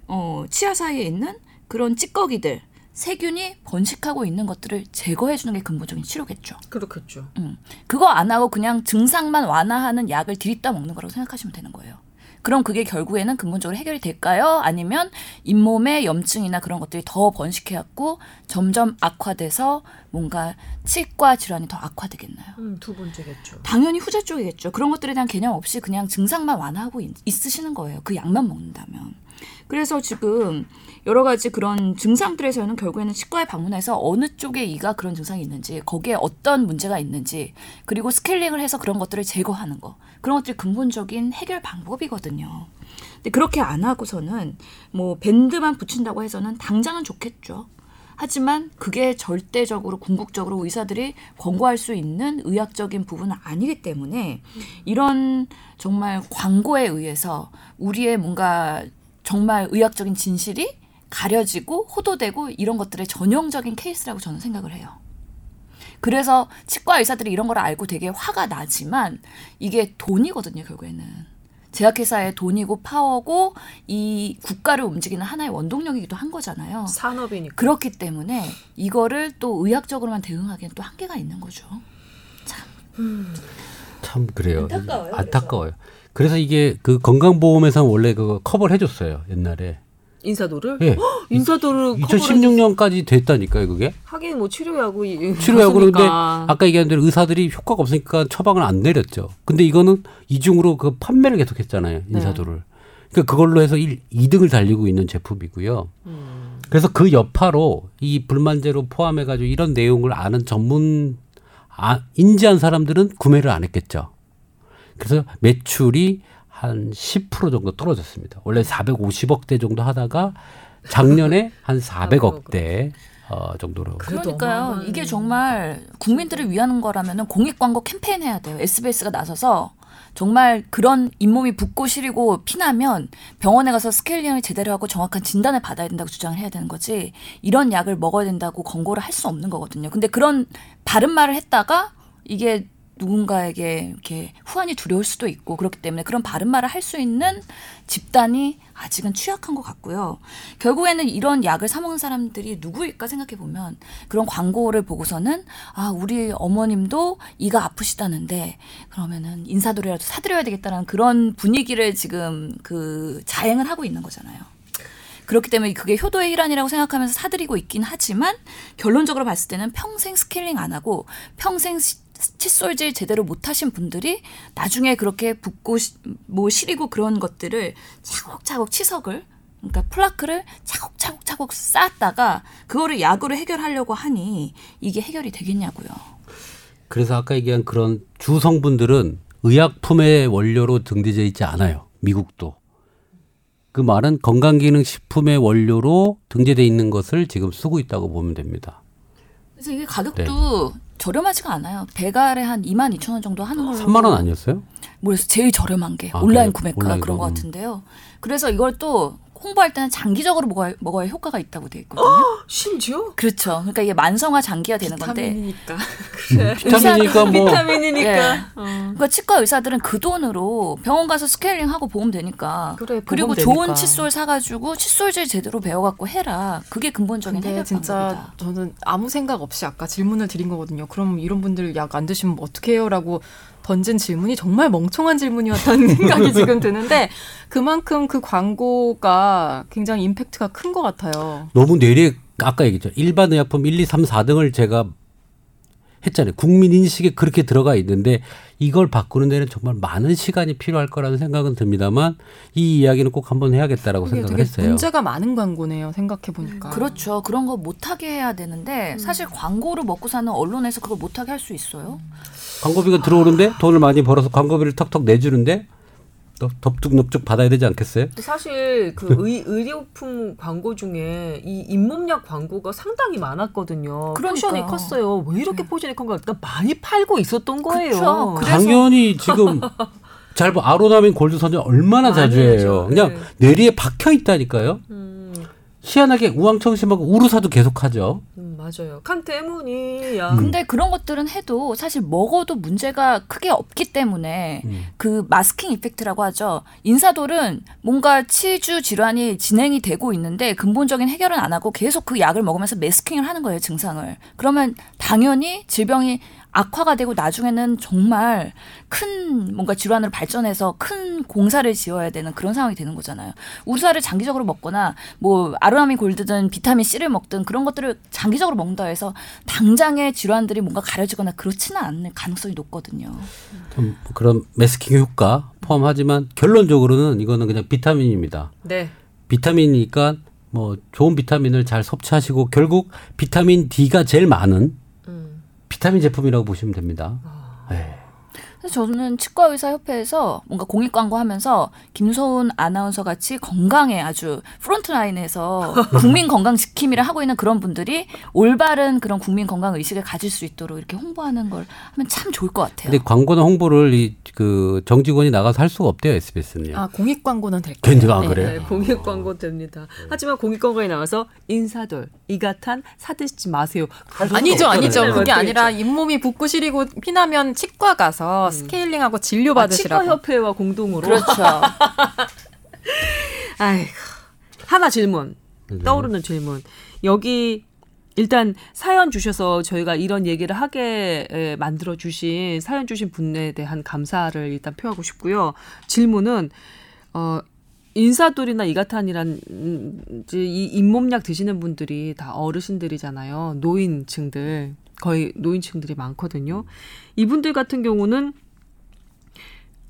어, 치아 사이에 있는 그런 찌꺼기들 세균이 번식하고 있는 것들을 제거해 주는 게 근본적인 치료겠죠. 그렇겠죠. 음. 그거 안 하고 그냥 증상만 완화하는 약을 들이다 먹는 거라고 생각하시면 되는 거예요. 그럼 그게 결국에는 근본적으로 해결이 될까요? 아니면 잇몸에 염증이나 그런 것들이 더 번식해갖고 점점 악화돼서 뭔가 치과 질환이 더 악화되겠나요? 음, 두 번째겠죠. 당연히 후자 쪽이겠죠. 그런 것들에 대한 개념 없이 그냥 증상만 완화하고 있, 있으시는 거예요. 그 약만 먹는다면. 그래서 지금 여러 가지 그런 증상들에서는 결국에는 치과에 방문해서 어느 쪽에 이가 그런 증상이 있는지 거기에 어떤 문제가 있는지 그리고 스케일링을 해서 그런 것들을 제거하는 거 그런 것들이 근본적인 해결 방법이거든요. 근데 그렇게 안 하고서는 뭐 밴드만 붙인다고 해서는 당장은 좋겠죠. 하지만 그게 절대적으로 궁극적으로 의사들이 권고할 수 있는 의학적인 부분은 아니기 때문에 이런 정말 광고에 의해서 우리의 뭔가 정말 의학적인 진실이 가려지고 호도되고 이런 것들의 전형적인 케이스라고 저는 생각을 해요. 그래서 치과 의사들이 이런 걸 알고 되게 화가 나지만 이게 돈이거든요, 결국에는. 제약회사의 돈이고 파워고 이 국가를 움직이는 하나의 원동력이기도 한 거잖아요. 산업이니까. 그렇기 때문에 이거를 또 의학적으로만 대응하기엔 또 한계가 있는 거죠. 참 그래요. 안타까워요, 안타까워요. 그래서 이게 그 건강보험에서 원래 그거 커버를 해줬어요 옛날에. 인사도를? 예. 인사도를 2016년까지 됐다니까요 그게. 하긴 뭐 치료하고 치료하고 그런데. 아까 얘기한 대로 의사들이 효과가 없으니까 처방을 안 내렸죠. 근데 이거는 이중으로 그 판매를 계속했잖아요 인사도를. 그러니까 그걸로 해서 1, 2등을 달리고 있는 제품이고요. 그래서 그 여파로 이 불만제로 포함해가지고 이런 내용을 아는 전문 아, 인지한 사람들은 구매를 안 했겠죠. 그래서 매출이 한 10% 정도 떨어졌습니다. 원래 450억대 정도 하다가 작년에 한 [laughs] 400억대 어, 정도로. 그러니까요. 이게 정말 국민들을 위한 거라면 공익 광고 캠페인 해야 돼요. SBS가 나서서 정말 그런 잇몸이 붓고 시리고 피나면 병원에 가서 스케일링을 제대로 하고 정확한 진단을 받아야 된다고 주장을 해야 되는 거지. 이런 약을 먹어야 된다고 권고를 할 수 없는 거거든요. 근데 그런 바른 말을 했다가 이게 누군가에게 이렇게 후환이 두려울 수도 있고 그렇기 때문에 그런 바른 말을 할 수 있는 집단이 아직은 취약한 것 같고요. 결국에는 이런 약을 사 먹는 사람들이 누구일까 생각해 보면 그런 광고를 보고서는 아 우리 어머님도 이가 아프시다는데 그러면은 인사돌이라도 사드려야 되겠다는 그런 분위기를 지금 그 자행을 하고 있는 거잖아요. 그렇기 때문에 그게 효도의 일환이라고 생각하면서 사드리고 있긴 하지만 결론적으로 봤을 때는 평생 스케일링 안 하고 평생 시- 칫솔질 제대로 못 하신 분들이 나중에 그렇게 붓고 시- 뭐 시리고 그런 것들을 차곡차곡 치석을 그러니까 플라크를 차곡차곡차곡 쌓았다가 그거를 약으로 해결하려고 하니 이게 해결이 되겠냐고요. 그래서 아까 얘기한 그런 주성분들은 의약품의 원료로 등재되어 있지 않아요. 미국도. 그 말은 건강기능식품의 원료로 등재되어 있는 것을 지금 쓰고 있다고 보면 됩니다. 그래서 이게 가격도 저렴하지가 않아요. 배달에 한 2만 2천 원 정도 하는 걸로. 3만 원 아니었어요? 모르겠어요. 제일 저렴한 게 아, 온라인 그래요? 구매가 온라인 그런 것 거, 음. 같은데요. 그래서 이걸 또 홍보할 때는 장기적으로 먹어야, 먹어야 효과가 있다고 돼 있거든요. 심지어 그렇죠. 그러니까 이게 만성화 장기화 되는 건데. 비타민이니까. [laughs] 비타민이니까 뭐 비타민이니까. 예. 어. 그러니까 치과 의사들은 그 돈으로 병원 가서 스케일링 하고 보면 되니까. 그래, 그리고 보험 좋은 되니까. 칫솔 사가지고 칫솔질 제대로 배워갖고 해라. 그게 근본적인 해결 진짜 방법이다. 저는 아무 생각 없이 아까 질문을 드린 거거든요. 그럼 이런 분들 약 안 드시면 어떻게 해요?라고 던진 질문이 정말 멍청한 질문이었다는 [laughs] 생각이 지금 드는데 그만큼 그 광고가 굉장히 임팩트가 큰 것 같아요. 너무 뇌리에 아까 얘기했죠. 일반 의약품 1, 2, 3, 4등을 제가 했잖아요. 국민 인식에 그렇게 들어가 있는데 이걸 바꾸는 데는 정말 많은 시간이 필요할 거라는 생각은 듭니다만 이 이야기는 꼭 한번 해야겠다라고 이게 생각을 되게 했어요. 문제가 많은 광고네요. 생각해 보니까. 그렇죠. 그런 거 못하게 해야 되는데 사실 광고를 먹고 사는 언론에서 그걸 못하게 할 수 있어요. 광고비가 들어오는데 돈을 많이 벌어서 광고비를 턱턱 내주는데 또 덥죽넙죽 받아야 되지 않겠어요? 사실 그 의, 의료품 광고 중에 이 잇몸약 광고가 상당히 많았거든요. 그러니까. portion이 컸어요. 왜 이렇게 portion이 큰가? 그러니까 많이 팔고 있었던 거예요. 그쵸. 당연히 지금 [laughs] 잘 봐. 아로나민 골드 선전 얼마나 자주. 해요. 그냥 네. 뇌리에 박혀 있다니까요. 음, 희한하게 우황청심환하고 우루사도 계속하죠. 음, 맞아요. 칸 때문이야. 근데 그런 것들은 해도 사실 먹어도 문제가 크게 없기 때문에 음. 그 마스킹 이펙트라고 하죠. 인사돌은 뭔가 치주 질환이 진행이 되고 있는데 근본적인 해결은 안 하고 계속 그 약을 먹으면서 매스킹을 하는 거예요, 증상을. 그러면 당연히 질병이 악화가 되고 나중에는 정말 큰 뭔가 질환으로 발전해서 큰 공사를 지어야 되는 그런 상황이 되는 거잖아요. 우루사를 장기적으로 먹거나 뭐 아로나민 골드든 비타민 C를 먹든 그런 것들을 장기적으로 먹는다 해서 당장의 질환들이 뭔가 가려지거나 그렇지는 않을 가능성이 높거든요. 좀 그런 masking 효과 포함하지만 결론적으로는 이거는 그냥 비타민입니다. 네. 비타민이니까 뭐 좋은 비타민을 잘 섭취하시고 결국 비타민 D가 제일 많은 음. 비타민 제품이라고 보시면 됩니다. 네. 그래서 저는 치과 의사 협회에서 뭔가 공익 광고 하면서 김소은 아나운서 같이 건강에 아주 front line에서 [laughs] 국민 건강 지킴이를 하고 있는 그런 분들이 올바른 그런 국민 건강 의식을 가질 수 있도록 이렇게 홍보하는 걸 하면 참 좋을 것 같아요. 근데 광고나 홍보를 이 그 정직원이 나가서 할 수가 없대요 SBS는요. 아 공익 광고는 될 거예요. 괜찮아 네. 그래요. 네, 공익 광고 됩니다. 하지만 공익 광고에 나와서 인사돌, 이가탄 사드시지 마세요. 아니죠, 아니죠. 네, 그게 맞죠, 아니라 잇몸이 붓고 시리고 피나면 치과 가서 스케일링하고 진료 아, 받으시라고. 치과 협회와 공동으로. 그렇죠. [laughs] 아이고. 하나 질문. 떠오르는 질문. 여기 일단 사연 주셔서 저희가 이런 얘기를 하게 에, 만들어 주신 사연 주신 분에 대한 감사를 일단 표하고 싶고요. 질문은 어 인사돌이나 이가탄이란 음, 이 잇몸약 드시는 분들이 다 어르신들이잖아요. 노인층들 거의 노인층들이 많거든요. 이분들 같은 경우는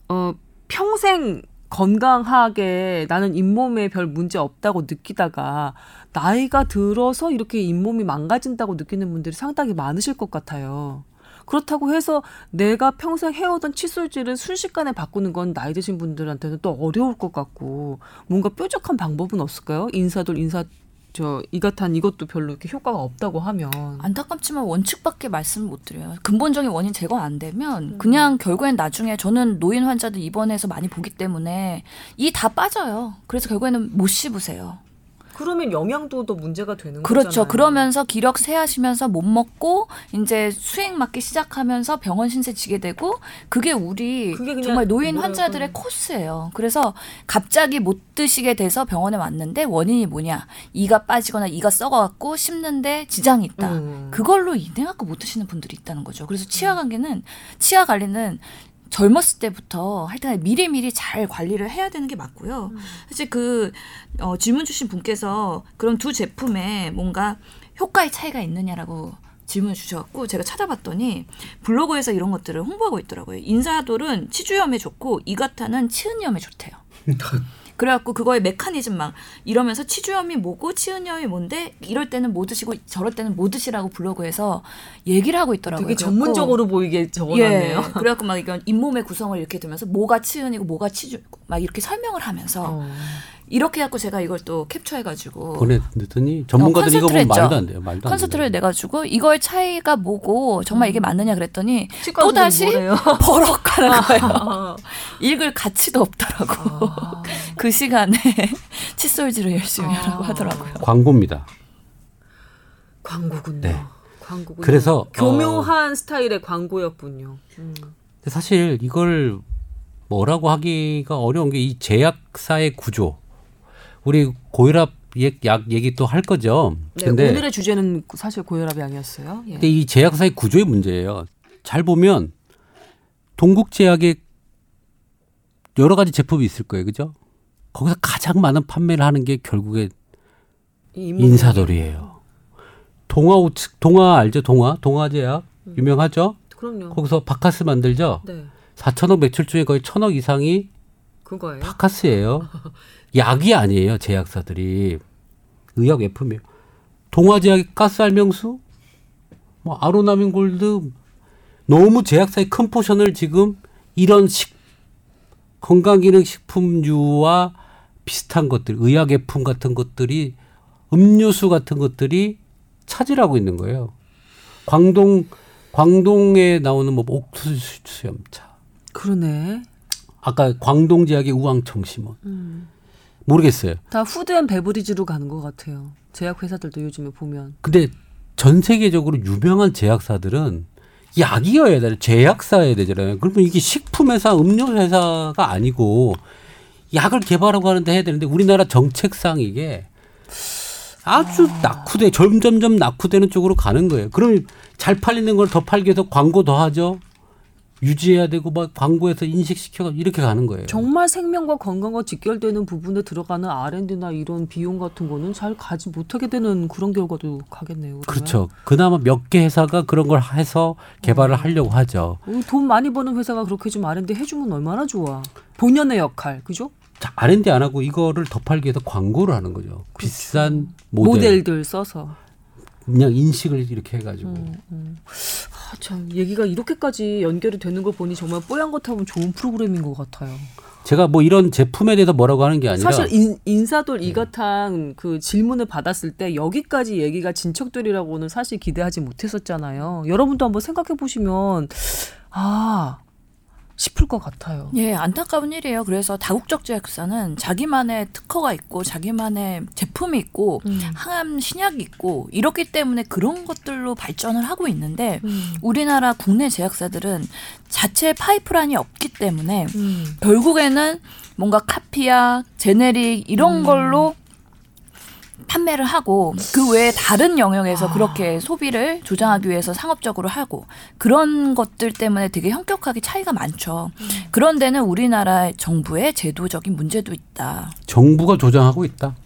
어 평생 건강하게 나는 잇몸에 별 문제 없다고 느끼다가 나이가 들어서 이렇게 잇몸이 망가진다고 느끼는 분들이 상당히 많으실 것 같아요. 그렇다고 해서 내가 평생 해오던 칫솔질을 순식간에 바꾸는 건 나이 드신 분들한테는 또 어려울 것 같고 뭔가 뾰족한 방법은 없을까요? 인사돌 인사 저 이가탄 이것도 별로 이렇게 효과가 없다고 하면 안타깝지만 원칙밖에 말씀을 못 드려요. 근본적인 원인 제거 안 되면 그냥 결국엔 나중에 저는 노인 환자들 입원해서 많이 보기 때문에 이 다 빠져요. 그래서 결국에는 못 씹으세요. 그러면 영양도 더 문제가 되는 그렇죠. 거잖아요. 그러면서 기력 쇠하시면서 못 먹고 이제 수액 맞기 시작하면서 병원 신세 지게 되고 그게 우리 그게 정말 노인 뭐랄까. 환자들의 코스예요. 그래서 갑자기 못 드시게 돼서 병원에 왔는데 원인이 뭐냐? 이가 빠지거나 이가 썩어갖고 씹는데 지장이 있다. 음. 그걸로 인해 갖고 못 드시는 분들이 있다는 거죠. 그래서 치아 관계는 치아 관리는 젊었을 때부터 하여튼 미리미리 잘 관리를 해야 되는 게 맞고요. 사실 그 어, 질문 주신 분께서 그럼 두 제품에 뭔가 효과의 차이가 있느냐라고 질문 주셔갖고 제가 찾아봤더니 블로그에서 이런 것들을 홍보하고 있더라고요. 인사돌은 치주염에 좋고 이가타는 치은염에 좋대요. [laughs] 그래갖고 그거의 메커니즘 막 이러면서 치주염이 뭐고 치은염이 뭔데 이럴 때는 뭐 드시고 저럴 때는 뭐 드시라고 블로그에서 얘기를 하고 있더라고요. 되게 전문적으로 보이게 적어놨네요. 예. 그래갖고 막 이건 잇몸의 구성을 이렇게 두면서 뭐가 치은이고 뭐가 치주 막 이렇게 설명을 하면서 어. 이렇게 해갖고 제가 이걸 또 캡처해가지고 보냈더니 전문가들이 어, 이거 보면 컨설트를 말도. 안 돼요. 말도 안 콘서트를 돼요. 내가지고 이거의 차이가 뭐고 정말 이게 맞느냐 그랬더니 또 다시? 버럭하는 거예요. [laughs] 아. 읽을 가치도 없더라고. 그 시간에 [laughs] 칫솔질을 열심히 아. 하라고 하더라고요. 광고입니다. 광고군요. 네. 광고군요. 그래서, 교묘한 스타일의 광고였군요. 음. 사실 이걸 뭐라고 하기가 어려운 게 이 제약사의 구조. 우리 고혈압 약, 약 얘기 또 할 거죠. 네, 근데 오늘의 주제는 사실 고혈압이 아니었어요. 예. 근데 이 제약사의 구조의 문제예요. 잘 보면 동국제약에 여러 가지 제품이 있을 거예요. 그죠? 거기서 가장 많은 판매를 하는 게 결국에 인사돌이에요. 동아 우측 동아 알죠? 동아 동아제약 유명하죠? 그럼요. 거기서 박카스 만들죠. 네, 4천억 매출 중에 거의 천억 이상이 그거예요. 박카스예요. [laughs] 약이 아니에요. 제약사들이 의약 외품이에요. 동아제약의 박카스 활명수, 뭐 아로나민 골드 너무 제약사의 큰 포션을 지금 이런 식 건강기능식품류와 비슷한 것들, 의약외품 같은 것들이 음료수 같은 것들이 차지하고 있는 거예요. 광동 광동에 나오는 뭐 옥수수 수염차, 그러네. 아까 광동 제약의 우황청심원 음. 모르겠어요. 다 푸드앤 베브리지로 가는 것 같아요. 제약 회사들도 요즘에 보면. 근데 전 세계적으로 유명한 제약사들은 약이어야 되는 제약사여야 되잖아요. 그러면 이게 식품회사, 음료회사가 아니고 약을 개발하고 하는데 해야 되는데 우리나라 정책상 이게 아주 낙후돼 점점점 낙후되는 쪽으로 가는 거예요. 그럼 잘 팔리는 걸 더 팔기 위해서 광고 더 하죠. 유지해야 되고 막 광고에서 인식시켜 이렇게 가는 거예요. 정말 생명과 건강과 직결되는 부분에 들어가는 R&D나 이런 비용 같은 거는 잘 가지 못하게 되는 그런 결과도 가겠네요. 그렇죠. 그나마 몇 개 회사가 그런 걸 해서 개발을 하려고 하죠. 어, 돈 많이 버는 회사가 그렇게 좀 R&D 해주면 얼마나 좋아. 본연의 역할, 그죠? 자, R&D 안 하고 이거를 더 팔기 위해서 광고를 하는 거죠. 비싼 모델, 모델. 들 써서. 그냥 인식을 이렇게 해가지고 아, 참 얘기가 이렇게까지 연결이 되는 걸 보니 정말 뽀얀 것 하면 좋은 프로그램인 것 같아요. 제가 뭐 이런 제품에 대해서 뭐라고 하는 게 아니라 사실 인, 인사돌 이가탕 그 질문을 받았을 때 여기까지 얘기가 진척되리라고는 사실 기대하지 못했었잖아요. 여러분도 한번 생각해 보시면 아 싶을 것 같아요. 예, 안타까운 일이에요. 그래서 다국적 제약사는 자기만의 특허가 있고 자기만의 제품이 있고 음. 항암 신약이 있고 이렇기 때문에 그런 것들로 발전을 하고 있는데 음. 우리나라 국내 제약사들은 자체 파이프라인이 없기 때문에 음. 결국에는 뭔가 카피야, 제네릭 이런 음. 걸로 판매를 하고 그 외에 다른 영역에서 아. 그렇게 소비를 조장하기 위해서 상업적으로 하고 그런 것들 때문에 되게 현격하게 차이가 많죠. 음. 그런 데는 우리나라 정부의 제도적인 문제도 있다. 정부가 조장하고 있다.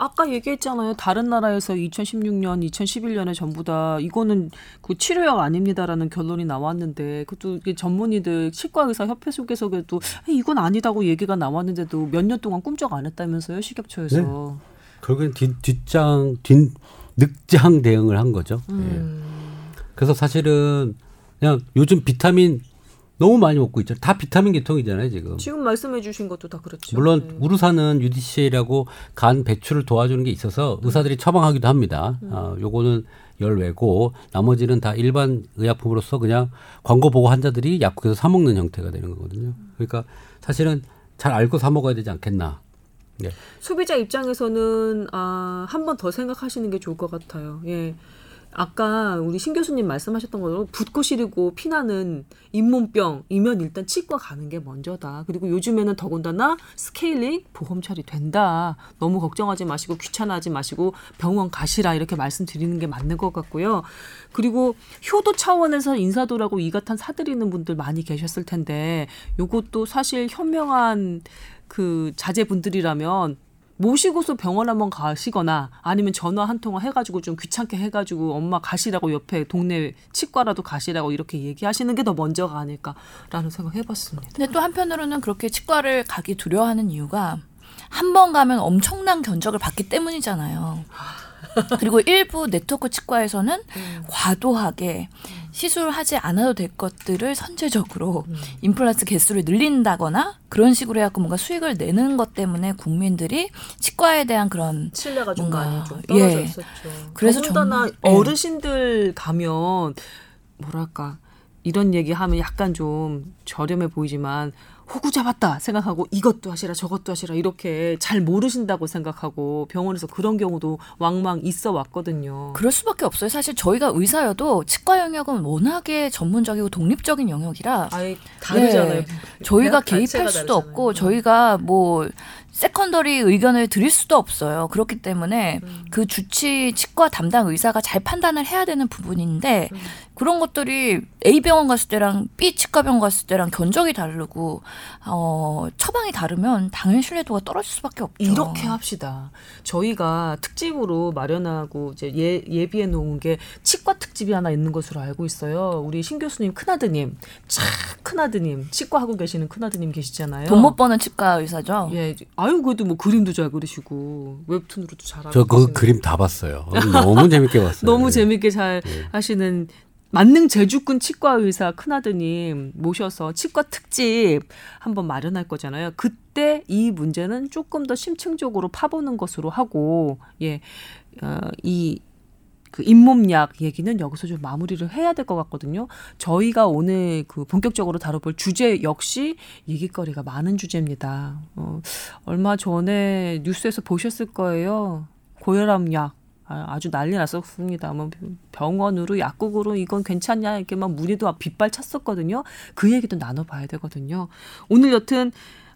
아까 얘기했잖아요. 다른 나라에서 2016년, 2011년에 전부 다 이거는 그 치료약 아닙니다라는 결론이 나왔는데 그것도 전문의들 치과 의사 협회 속에서도 이건 아니다고 얘기가 나왔는데도 몇 년 동안 꿈쩍 안 했다면서요 식약처에서. 결국엔 뒷, 뒷장 뒷 늑장 대응을 한 거죠. 예. 음. 그래서 사실은 그냥 요즘 비타민 너무 많이 먹고 있죠. 다 비타민 계통이잖아요 지금. 지금 말씀해 주신 것도 다 그렇죠. 물론 네. 우루사는 UDCA라고 간 배출을 도와주는 게 있어서 의사들이 처방하기도 합니다. 어, 요거는 열외고 나머지는 다 일반 의약품으로서 그냥 광고 보고 환자들이 약국에서 사 먹는 형태가 되는 거거든요. 그러니까 사실은 잘 알고 사 먹어야 되지 않겠나. 네. 소비자 입장에서는 아, 한 번 더 생각하시는 게 좋을 것 같아요. 예. 아까 우리 신 교수님 말씀하셨던 것처럼 붓고 시리고 피나는 잇몸병이면 일단 치과 가는 게 먼저다. 그리고 요즘에는 더군다나 스케일링 보험 처리 된다. 너무 걱정하지 마시고 귀찮아하지 마시고 병원 가시라 이렇게 말씀드리는 게 맞는 것 같고요. 그리고 효도 차원에서 인사도라고 이 같은 사드리는 분들 많이 계셨을 텐데 요것도 사실 현명한 그 자제분들이라면 모시고서 병원 한번 가시거나 아니면 전화 한 통화 해가지고 좀 귀찮게 해가지고 엄마 가시라고 옆에 동네 치과라도 가시라고 이렇게 얘기하시는 게 더 먼저가 아닐까라는 생각 해봤습니다. 근데 또 한편으로는 그렇게 치과를 가기 두려워하는 이유가 한 번 가면 엄청난 견적을 받기 때문이잖아요. 그리고 일부 네트워크 치과에서는 음. 과도하게 시술하지 않아도 될 것들을 선제적으로 음. 임플란트 개수를 늘린다거나 그런 식으로 해갖고 뭔가 수익을 내는 것 때문에 국민들이 치과에 대한 그런 신뢰가 좀 많이 좀 떨어져 예. 있었죠. 그래서 더군다나 정말, 예. 어르신들 가면 뭐랄까 이런 얘기 하면 약간 좀 저렴해 보이지만 호구 잡았다 생각하고 이것도 하시라 저것도 하시라 이렇게 잘 모르신다고 생각하고 병원에서 그런 경우도 왕왕 있어 왔거든요. 그럴 수밖에 없어요. 사실 저희가 의사여도 치과 영역은 워낙에 전문적이고 독립적인 영역이라 아예 다르잖아요. 예. 저희가 개입할 수도 다르잖아요. 없고 저희가 뭐 secondary 의견을 드릴 수도 없어요. 그렇기 때문에 음. 그 주치 치과 담당 의사가 잘 판단을 해야 되는 부분인데 음. 그런 것들이 A 병원 갔을 때랑 B 치과 병원 갔을 때랑 견적이 다르고 어 처방이 다르면 당연히 신뢰도가 떨어질 수밖에 없죠. 이렇게 합시다. 저희가 특집으로 마련하고 이제 예, 예비해 놓은 게 치과 특집이 하나 있는 것으로 알고 있어요. 우리 신 교수님 큰아드님, 참 큰아드님, 치과 하고 계시는 큰아드님 계시잖아요. 돈 못 버는 치과 의사죠. 예, 아유 그래도 뭐 그림도 잘 그리시고 웹툰으로도 잘하고 저그 계시는 그림 다 봤어요. 너무 재밌게 봤어요. [laughs] 너무 네. 재밌게 잘 네. 하시는 만능 제주꾼 치과 의사 큰아드님 모셔서 치과 특집 한번 마련할 거잖아요. 그때 이 문제는 조금 더 심층적으로 파보는 것으로 하고 예, 어, 이 그 잇몸약 얘기는 여기서 좀 마무리를 해야 될 것 같거든요. 저희가 오늘 그 본격적으로 다뤄볼 주제 역시 얘기거리가 많은 주제입니다. 어, 얼마 전에 뉴스에서 보셨을 거예요. 고혈압약. 아, 아주 난리 났었습니다. 뭐 병원으로 약국으로 이건 괜찮냐 이렇게 막 문의도 빗발쳤었거든요. 그 얘기도 나눠봐야 되거든요. 오늘 여튼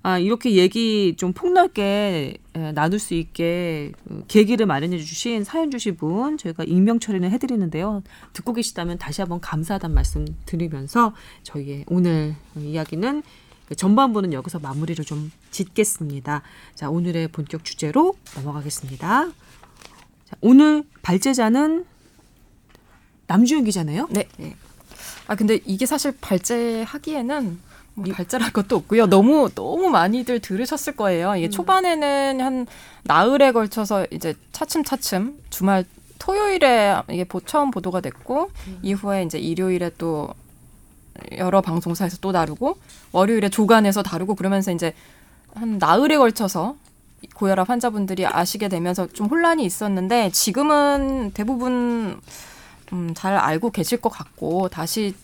아, 이렇게 얘기 좀 폭넓게 에, 나눌 수 있게 그 계기를 마련해 주신 사연 주신 분 저희가 익명 처리는 해드리는데요. 듣고 계시다면 다시 한번 감사하다는 말씀 드리면서 저희의 오늘 이야기는 그 전반부는 여기서 마무리를 좀 짓겠습니다. 자, 오늘의 본격 주제로 넘어가겠습니다. 자, 오늘 발제자는 남주현 기자네요. 네. 아 근데 이게 사실 발제하기에는 뭐 발제할 것도 없고요. 너무 너무 많이들 들으셨을 거예요. 이게 초반에는 한 나흘에 걸쳐서 이제 차츰차츰 주말 토요일에 이게 보, 처음 보도가 됐고 이후에 이제 일요일에 또 여러 방송사에서 또 다루고 월요일에 조간에서 다루고 그러면서 이제 한 나흘에 걸쳐서 고혈압 환자분들이 아시게 되면서 좀 혼란이 있었는데 지금은 대부분 음, 잘 알고 계실 것 같고 다시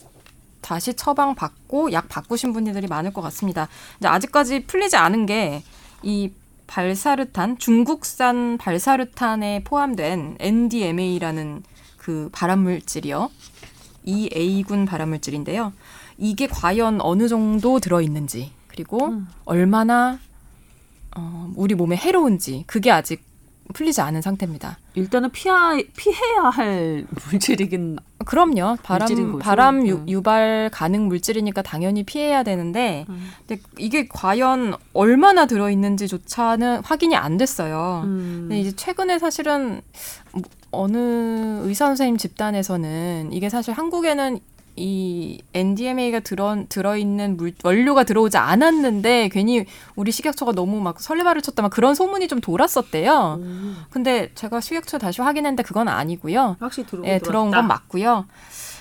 다시 처방 받고 약 바꾸신 분들이 많을 것 같습니다. 이제 아직까지 풀리지 않은 게 이 발사르탄 중국산 발사르탄에 포함된 NDMA라는 그 발암물질이요. 이 A군 발암물질인데요. 이게 과연 어느 정도 들어 있는지 그리고 음. 얼마나 어, 우리 몸에 해로운지 그게 아직 풀리지 않은 상태입니다. 일단은 피하, 피해야 할 물질이긴 그럼요. 바람. 바람 유, 음. 유발 가능 물질이니까 당연히 피해야 되는데 음. 근데 이게 과연 얼마나 들어 있는지조차는 확인이 안 됐어요. 음. 근데 이제 최근에 사실은 뭐 어느 의사 선생님 집단에서는 이게 사실 한국에는 이 NDMA가 들어 들어 있는 물 원료가 들어오지 않았는데 괜히 우리 식약처가 너무 막 설레발을 쳤다 막 그런 소문이 좀 돌았었대요. 음. 근데 제가 식약처 다시 확인했는데 그건 아니고요. 확실히 들어오고 예, 들어온 건 맞고요.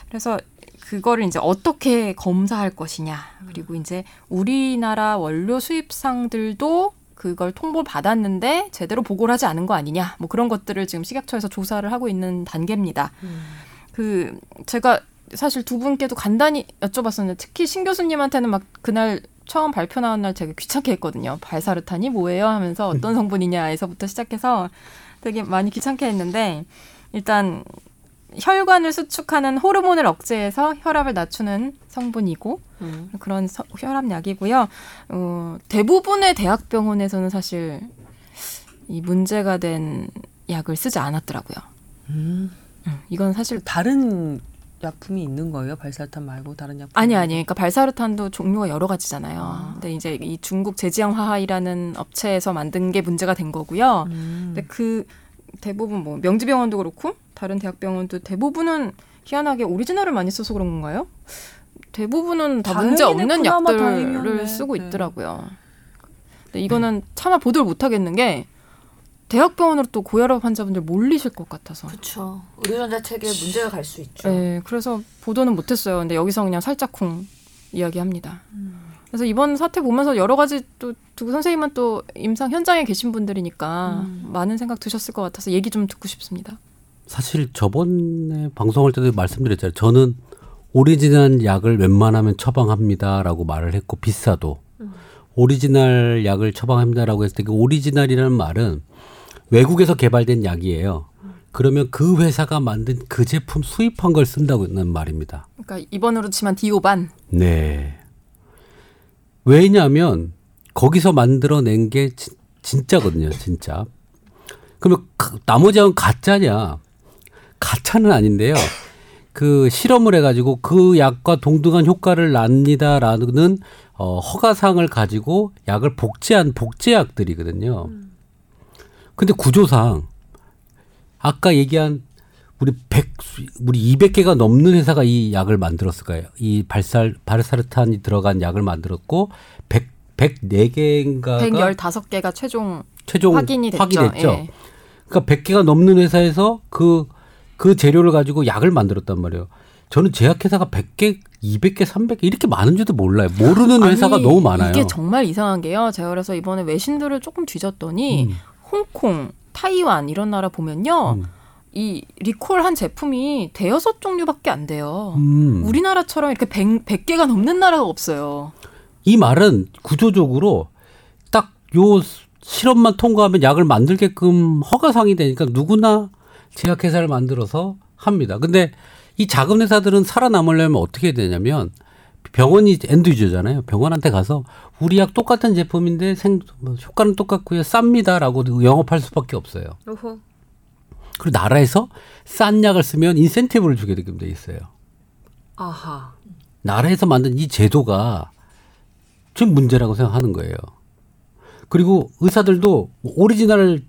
그래서 그거를 이제 어떻게 검사할 것이냐. 그리고 이제 우리나라 원료 수입상들도 그걸 통보를 받았는데 제대로 보고를 하지 않은 거 아니냐. 뭐 그런 것들을 지금 식약처에서 조사를 하고 있는 단계입니다. 음. 그 제가 사실 두 분께도 간단히 여쭤봤었는데 특히 신 교수님한테는 막 그날 처음 발표 나온 날 되게 귀찮게 했거든요. 발사르탄이 뭐예요? 하면서 어떤 성분이냐에서부터 시작해서 되게 많이 귀찮게 했는데 일단 혈관을 수축하는 호르몬을 억제해서 혈압을 낮추는 성분이고 음. 그런 서- 혈압약이고요. 어, 대부분의 대학병원에서는 사실 이 문제가 된 약을 쓰지 않았더라고요. 음. 음, 이건 사실 다른 약품이 있는 거예요? 발사탄 말고 다른 약품? 아니 아니. 그러니까 발사르탄도 종류가 여러 가지잖아요. 아. 근데 이제 이 중국 제지양화학이라는 업체에서 만든 게 문제가 된 거고요. 음. 근데 그 대부분 뭐 명지병원도 그렇고 다른 대학병원도 대부분은 희한하게 오리지널을 많이 써서 그런 건가요? 대부분은 다 문제. 없는 약들을. 쓰고 네. 있더라고요. 근데 이거는 차마 보도를 못 하겠는 게 대학병원으로 또 고혈압 환자분들 몰리실 것 같아서. 그렇죠. 의료전자 체계에 문제가 갈 수 있죠. 네, 그래서 보도는 못했어요. 근데 여기서 그냥 살짝쿵 이야기합니다. 그래서 이번 사태 보면서 여러 가지 또 두 선생님은 또 임상 현장에 계신 분들이니까 많은 생각 드셨을 것 같아서 얘기 좀 듣고 싶습니다. 사실 저번에 방송할 때도 말씀드렸잖아요. 저는 오리지널 약을 웬만하면 처방합니다라고 말을 했고 비싸도 오리지널 약을 처방합니다라고 했을 때 그 오리지널이라는 말은 외국에서 개발된 약이에요. 그러면 그 회사가 만든 그 제품 수입한 걸 쓴다고는 말입니다. 그러니까 이번으로 치면 디오반. 네. 왜냐하면 거기서 만들어낸 게 진, 진짜거든요, 진짜. 그러면 가- 나머지는 가짜냐? 가짜는 아닌데요. 그 실험을 해가지고 그 약과 동등한 효과를 납니다라는 어, 허가상을 가지고 약을 복제한 복제약들이거든요. 근데 구조상 아까 얘기한 우리 100, 우리 200개가 넘는 회사가 이 약을 만들었을 거예요. 이 발살, 바르사르탄이 들어간 약을 만들었고, 100, 104개인가가 115개가 최종 최종 확인이 됐죠. 확인됐죠. 예. 그러니까 100개가 넘는 회사에서 그, 그 재료를 가지고 약을 만들었단 말이에요. 저는 제약회사가 100개, 200개, 300개 이렇게 많은 줄도 몰라요. 모르는 회사가 아니, 너무 많아요. 이게 정말 이상한 게요. 제가 그래서 이번에 외신들을 조금 뒤졌더니 음. 홍콩, 타이완 이런 나라 보면요. 음. 이 리콜한 제품이 대여섯 종류밖에 안 돼요. 음. 우리나라처럼 이렇게 100, 100개가 넘는 나라가 없어요. 이 말은 구조적으로 딱 요 실험만 통과하면 약을 만들게끔 허가상이 되니까 누구나 제약회사를 만들어서 합니다. 근데 이 작은 회사들은 살아남으려면 어떻게 되냐면 병원이 end user잖아요. 병원한테 가서 우리 약 똑같은 제품인데 생, 뭐 효과는 똑같고요. 쌉니다라고 영업할 수밖에 없어요. 어허. 그리고 나라에서 싼 약을 쓰면 인센티브를 주게 되게 돼 있어요. 아하. 나라에서 만든 이 제도가 지금 문제라고 생각하는 거예요. 그리고 의사들도 오리지널을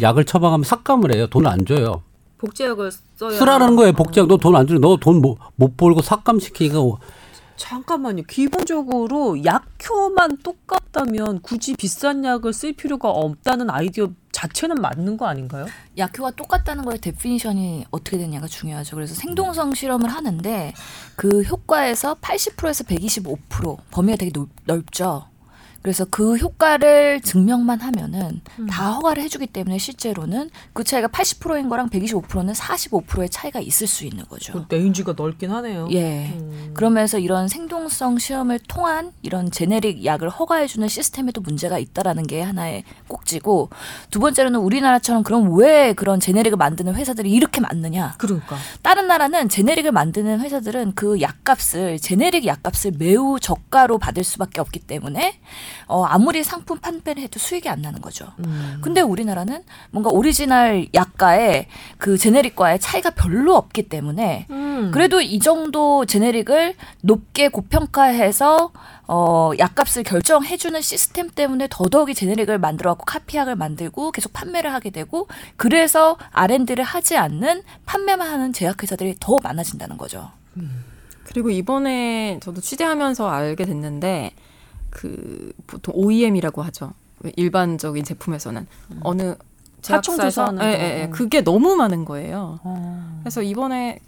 약을 처방하면 삭감을 해요. 돈을 안 줘요. 복제약을 써야 쓰라는 거예요. 복제약 너 돈 안 주면 너돈 못 벌고 삭감시키니까 잠깐만요. 기본적으로 약효만 똑같다면 굳이 비싼 약을 쓸 필요가 없다는 아이디어 자체는 맞는 거 아닌가요? 약효가 똑같다는 거의 definition이 어떻게 되냐가 중요하죠. 그래서 생동성 실험을 하는데 그 효과에서 80%에서 125% 범위가 되게 넓, 넓죠. 그래서 그 효과를 증명만 하면은 다 허가를 해주기 때문에 실제로는 그 차이가 80%인 거랑 125%는 45%의 차이가 있을 수 있는 거죠. 그 range가 넓긴 하네요. 예. 음. 그러면서 이런 생동성 시험을 통한 이런 제네릭 약을 허가해주는 시스템에도 문제가 있다라는 게 하나의 꼭지고 두 번째로는 우리나라처럼 그럼 왜 그런 제네릭을 만드는 회사들이 이렇게 많느냐? 그러니까. 다른 나라는 제네릭을 만드는 회사들은 그 약값을 제네릭 약값을 매우 저가로 받을 수밖에 없기 때문에 어 아무리 상품 판매를 해도 수익이 안 나는 거죠. 음. 근데 우리나라는 뭔가 오리지널 약과의 그 제네릭과의 차이가 별로 없기 때문에 음. 그래도 이 정도 제네릭을 높게 고평가해서 어 약값을 결정해주는 시스템 때문에 더더욱이 제네릭을 만들어갖고 카피약을 만들고 계속 판매를 하게 되고 그래서 R&D를 하지 않는 판매만 하는 제약회사들이 더 많아진다는 거죠. 그리고 이번에 저도 취재하면서 알게 됐는데 그 보통 OEM이라고 하죠. 일반적인 제품에서는 어느 사총 제약사에서 예, 거. 예, 예. 어. 그게 너무 많은 거예요. 어. 그래서 이번에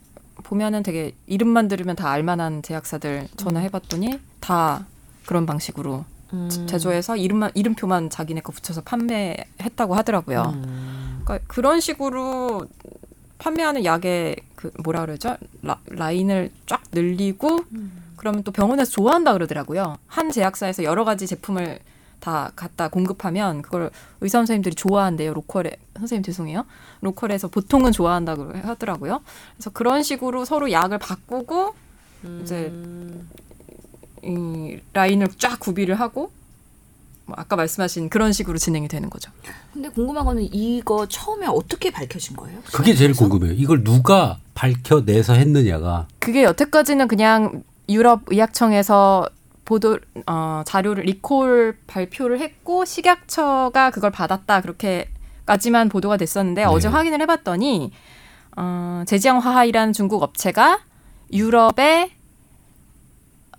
보면은 되게 이름만 들으면 다 알만한 제약사들 전화해봤더니 다 그런 방식으로 음. 제조해서 이름만 이름표만 자기네 거 붙여서 판매했다고 하더라고요. 음. 그러니까 그런 식으로 판매하는 약의 그 뭐라 그러죠? 라, 라인을 쫙 늘리고 그러면 또 병원에서 좋아한다 그러더라고요. 한 제약사에서 여러 가지 제품을 다 갖다 공급하면 그걸 의사 선생님들이 좋아한대요. 로컬에 선생님 죄송해요. 로컬에서 보통은 좋아한다고 하더라고요. 그래서 그런 식으로 서로 약을 바꾸고 이제 이 라인을 쫙 구비를 하고 뭐 아까 말씀하신 그런 식으로 진행이 되는 거죠. 근데 궁금한 거는 이거 처음에 어떻게 밝혀진 거예요? 그게 제일? 궁금해요. 이걸 누가 밝혀내서 했느냐가 그게 여태까지는 그냥 유럽 의약청에서 보도 어, 자료를 리콜 발표를 했고 식약처가 그걸 받았다 그렇게까지만 보도가 됐었는데 네. 어제 확인을 해봤더니 어, 제지앙화하이라는 중국 업체가 유럽의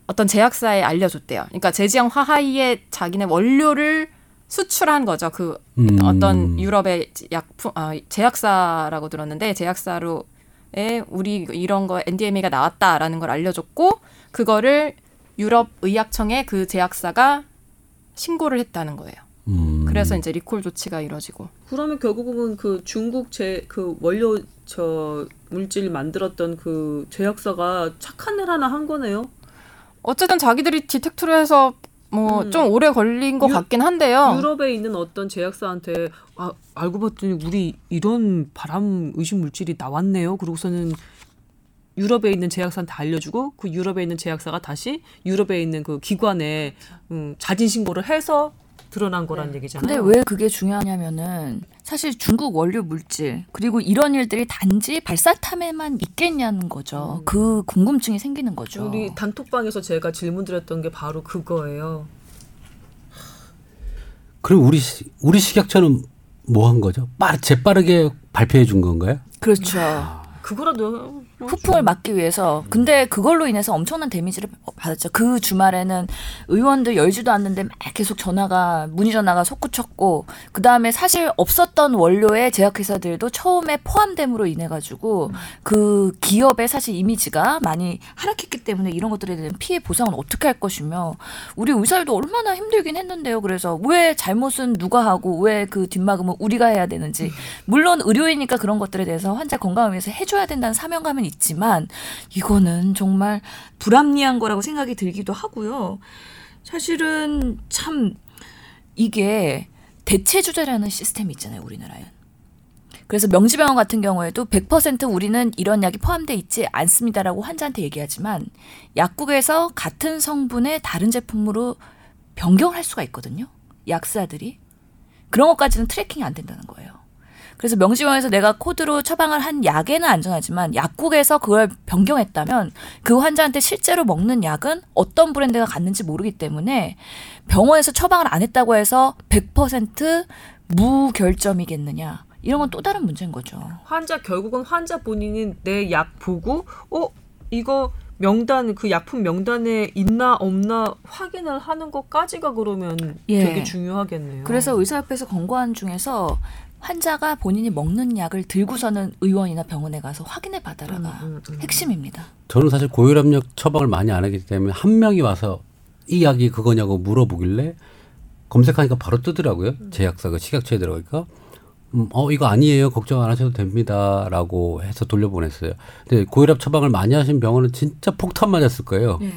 어떤 제약사에 알려줬대요. 그러니까 제지앙화하이의 자기네 원료를 수출한 거죠. 그 음. 어떤 유럽의 약품 아, 제약사라고 들었는데 제약사로에 우리 이런 거 NDMA가 나왔다라는 걸 알려줬고 그거를 유럽 의약청에 그 제약사가 신고를 했다는 거예요. 음. 그래서 이제 리콜 조치가 이뤄지고 그러면 결국은 그 중국 제 그 원료 저 물질 만들었던 그 제약사가 착한 일 하나 한 거네요. 어쨌든 자기들이 디텍트를 해서 뭐 음. 좀 오래 걸린 것 유- 같긴 한데요. 유럽에 있는 어떤 제약사한테 아, 알고 봤더니 우리 이런 발암 의심 물질이 나왔네요. 그러고서는 유럽에 있는 제약사한테 알려주고 그 유럽에 있는 제약사가 다시 유럽에 있는 그 기관에 음, 자진 신고를 해서 드러난 거란 얘기잖아요. 근데 왜 그게 중요하냐면은 사실 중국 원료 물질 그리고 이런 일들이 단지 발사탐에만 있겠냐는 거죠. 그 궁금증이 생기는 거죠. 우리 단톡방에서 제가 질문 드렸던 게 바로 그거예요. 그럼 우리 시- 우리 식약처는 뭐 한 거죠? 빠르 재빠르게 발표해 준 건가요? 그렇죠. 그거라도 후풍을 막기 위해서 근데 그걸로 인해서 엄청난 데미지를 받았죠. 그 주말에는 의원들 열지도 않는데 막 계속 전화가 문의 전화가 솟구쳤고 그 다음에 사실 없었던 원료의 제약회사들도 처음에 포함됨으로 인해 가지고 그 기업의 사실 이미지가 많이 하락했기 때문에 이런 것들에 대한 피해 보상은 어떻게 할 것이며 우리 의사들도 얼마나 힘들긴 했는데요. 그래서 왜 잘못은 누가 하고 왜 그 뒷막음은 우리가 해야 되는지 물론 의료이니까 그런 것들에 대해서 환자 건강을 위해서 해줘야 된다는 사명감은 있지만 이거는 정말 불합리한 거라고 생각이 들기도 하고요. 사실은 참 이게 대체주자라는 시스템이 있잖아요, 우리나라에. 그래서 명지병원 같은 경우에도 100% 우리는 이런 약이 포함되어 있지 않습니다라고 환자한테 얘기하지만 약국에서 같은 성분의 다른 제품으로 변경을 할 수가 있거든요. 약사들이. 그런 것까지는 트래킹이 안 된다는 거예요. 그래서 명지병원에서 내가 코드로 처방을 한 약에는 안전하지만 약국에서 그걸 변경했다면 그 환자한테 실제로 먹는 약은 어떤 브랜드가 갔는지 모르기 때문에 병원에서 처방을 안 했다고 해서 100% 무결점이겠느냐. 이런 건 또 다른 문제인 거죠. 환자 결국은 환자 본인이 내약 보고 어 이거 명단 그 약품 명단에 있나 없나 확인을 하는 것까지가 그러면 예. 되게 중요하겠네요. 그래서 의사협회에서 권고한 중에서 환자가 본인이 먹는 약을 들고서는 의원이나 병원에 가서 확인해 받아라가 음, 음, 음. 핵심입니다. 저는 사실 고혈압약 처방을 많이 안 하기 때문에 한 명이 와서 이 약이 그거냐고 물어보길래 검색하니까 바로 뜨더라고요. 제약사가 식약처에 들어가니까 음, 어 이거 아니에요. 걱정 안 하셔도 됩니다라고 해서 돌려보냈어요. 근데 고혈압 처방을 많이 하신 병원은 진짜 폭탄 맞았을 거예요. 예,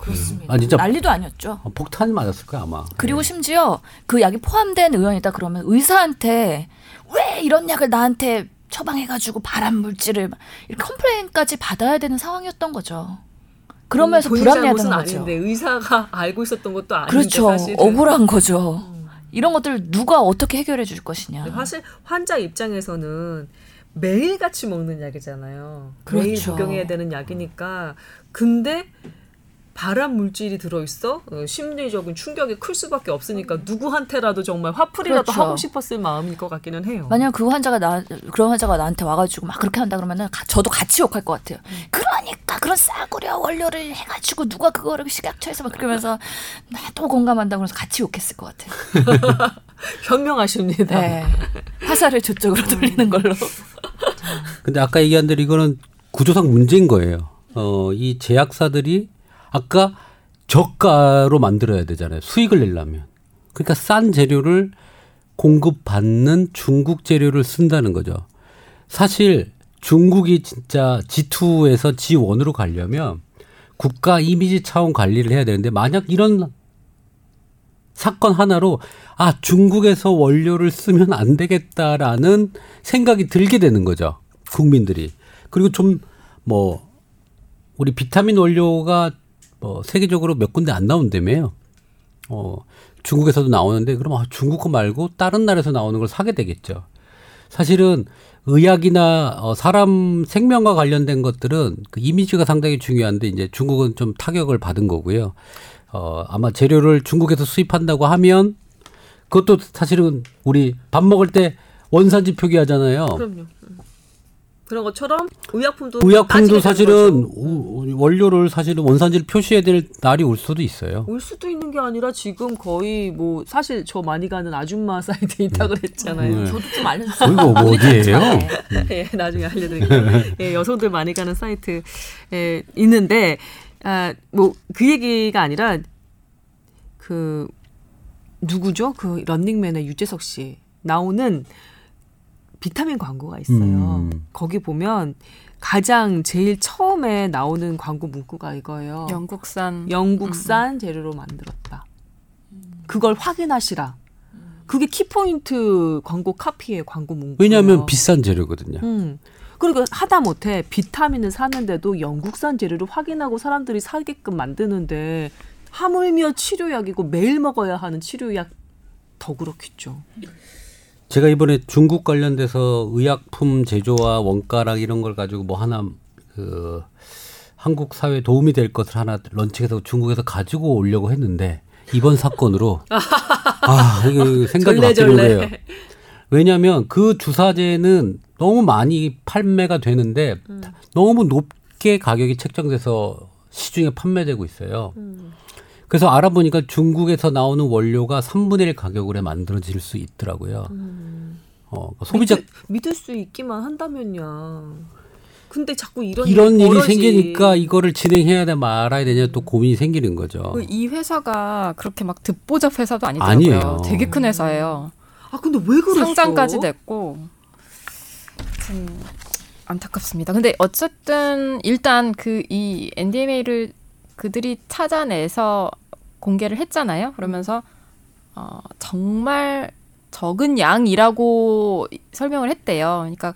그렇습니다. 아, 진짜- 난리도 아니었죠. 어, 폭탄 맞았을 거야 아마. 그리고 심지어 그 약이 포함된 의원이다 그러면 의사한테 왜 이런 약을 나한테 처방해가지고 발암 물질을 이렇게 컴플레인까지 받아야 되는 상황이었던 거죠. 그러면서 불합리하다는 거죠. 아닌데 의사가 알고 있었던 것도 아닌데 그렇죠. 사실은. 억울한 거죠. 이런 것들 누가 어떻게 해결해 줄 것이냐. 사실 환자 입장에서는 매일 같이 먹는 약이잖아요. 매일 그렇죠. 복용해야 되는 약이니까. 근데 발암 물질이 들어있어 어, 심리적인 충격이 클 수밖에 없으니까 누구한테라도 정말 화풀이라도 그렇죠. 하고 싶었을 마음일 것 같기는 해요. 만약 그 환자가 나 그런 환자가 나한테 와가지고 막 그렇게 한다 그러면은 가- 저도 같이 욕할 것 같아요. 그러니까 그런 싸구려 원료를 해가지고 누가 그거를 식약처에서 막 그러면서 나도 공감한다 그러면서 같이 욕했을 것 같아요. [laughs] 현명하십니다. 네. 화살을 저쪽으로 돌리는 걸로. 근데 아까 얘기한 대로 이거는 구조상 문제인 거예요. 어, 이 제약사들이 아까 저가로 만들어야 되잖아요. 수익을 내려면. 그러니까 싼 재료를 공급받는 중국 재료를 쓴다는 거죠. 사실 중국이 진짜 G2에서 G1으로 가려면 국가 이미지 차원 관리를 해야 되는데 만약 이런 사건 하나로 아 중국에서 원료를 쓰면 안 되겠다라는 생각이 들게 되는 거죠 국민들이 그리고 좀 뭐 우리 비타민 원료가 뭐 세계적으로 몇 군데 안 나온다며요 어 중국에서도 나오는데 그럼 아, 중국 거 말고 다른 나라에서 나오는 걸 사게 되겠죠 사실은 의학이나 어, 사람 생명과 관련된 것들은 그 이미지가 상당히 중요한데 이제 중국은 좀 타격을 받은 거고요. 어, 아마 재료를 중국에서 수입한다고 하면 그것도 사실은 우리 밥 먹을 때 원산지 표기하잖아요. 그럼요. 음. 그런 것처럼 의약품도 의약품도 사실은 원료를 사실은 원산지를 표시해야 될 날이 올 수도 있어요. 올 수도 있는 게 아니라 지금 거의 뭐 사이트 저 많이 가는 아줌마 사이트에 있다 그랬잖아요. 네. 저도 좀 알려주세요. 이거 뭐 어디예요? 예, 나중에 알려드릴게요. 예, 여성들 많이 가는 사이트 에 있는데, 아, 뭐, 그 얘기가 아니라, 그, 누구죠? 그 런닝맨의 유재석 씨. 나오는 비타민 광고가 있어요. 음. 거기 보면 가장 제일 처음에 나오는 광고 문구가 이거예요. 영국산 영국산 재료로 만들었다. 그걸 확인하시라. 그게 키포인트 광고 카피의 광고 문구. 왜냐하면 비싼 재료거든요. 음. 그리고 하다 못해 비타민을 사는데도 영국산 재료를 확인하고 사람들이 사게끔 만드는데 하물며 치료약이고 매일 먹어야 하는 치료약 더 그렇겠죠. 제가 이번에 중국 관련돼서 의약품 제조와 원가락 이런 걸 가지고 뭐 하나 그 한국 사회에 도움이 될 것을 하나 런칭해서 중국에서 가지고 오려고 했는데 이번 사건으로 [laughs] 아 이게 생각이 바뀌는. 거예요. 왜냐하면 그 주사제는 너무 많이 판매가 되는데 너무 높게 가격이 책정돼서 시중에 판매되고 있어요. 그래서 알아보니까 중국에서 나오는 원료가 3분의 1 가격으로 만들어질 수 있더라고요. 어, 소비자 믿을, 믿을 수 있기만 한다면야. 근데 자꾸 이런 이런 일이 일이 벌어지. 생기니까 이거를 진행해야 돼 말아야 되냐 또 고민이 생기는 거죠. 그이 회사가 그렇게 막 듣보잡 회사도 아니더라고요. 아니에요. 되게 큰 회사예요. 아 근데 왜 그랬어? 상장까지 됐고 참 안타깝습니다. 근데 어쨌든 일단 그 이 NDMA를 그들이 찾아내서 공개를 했잖아요. 그러면서 어, 정말 적은 양이라고 설명을 했대요. 그러니까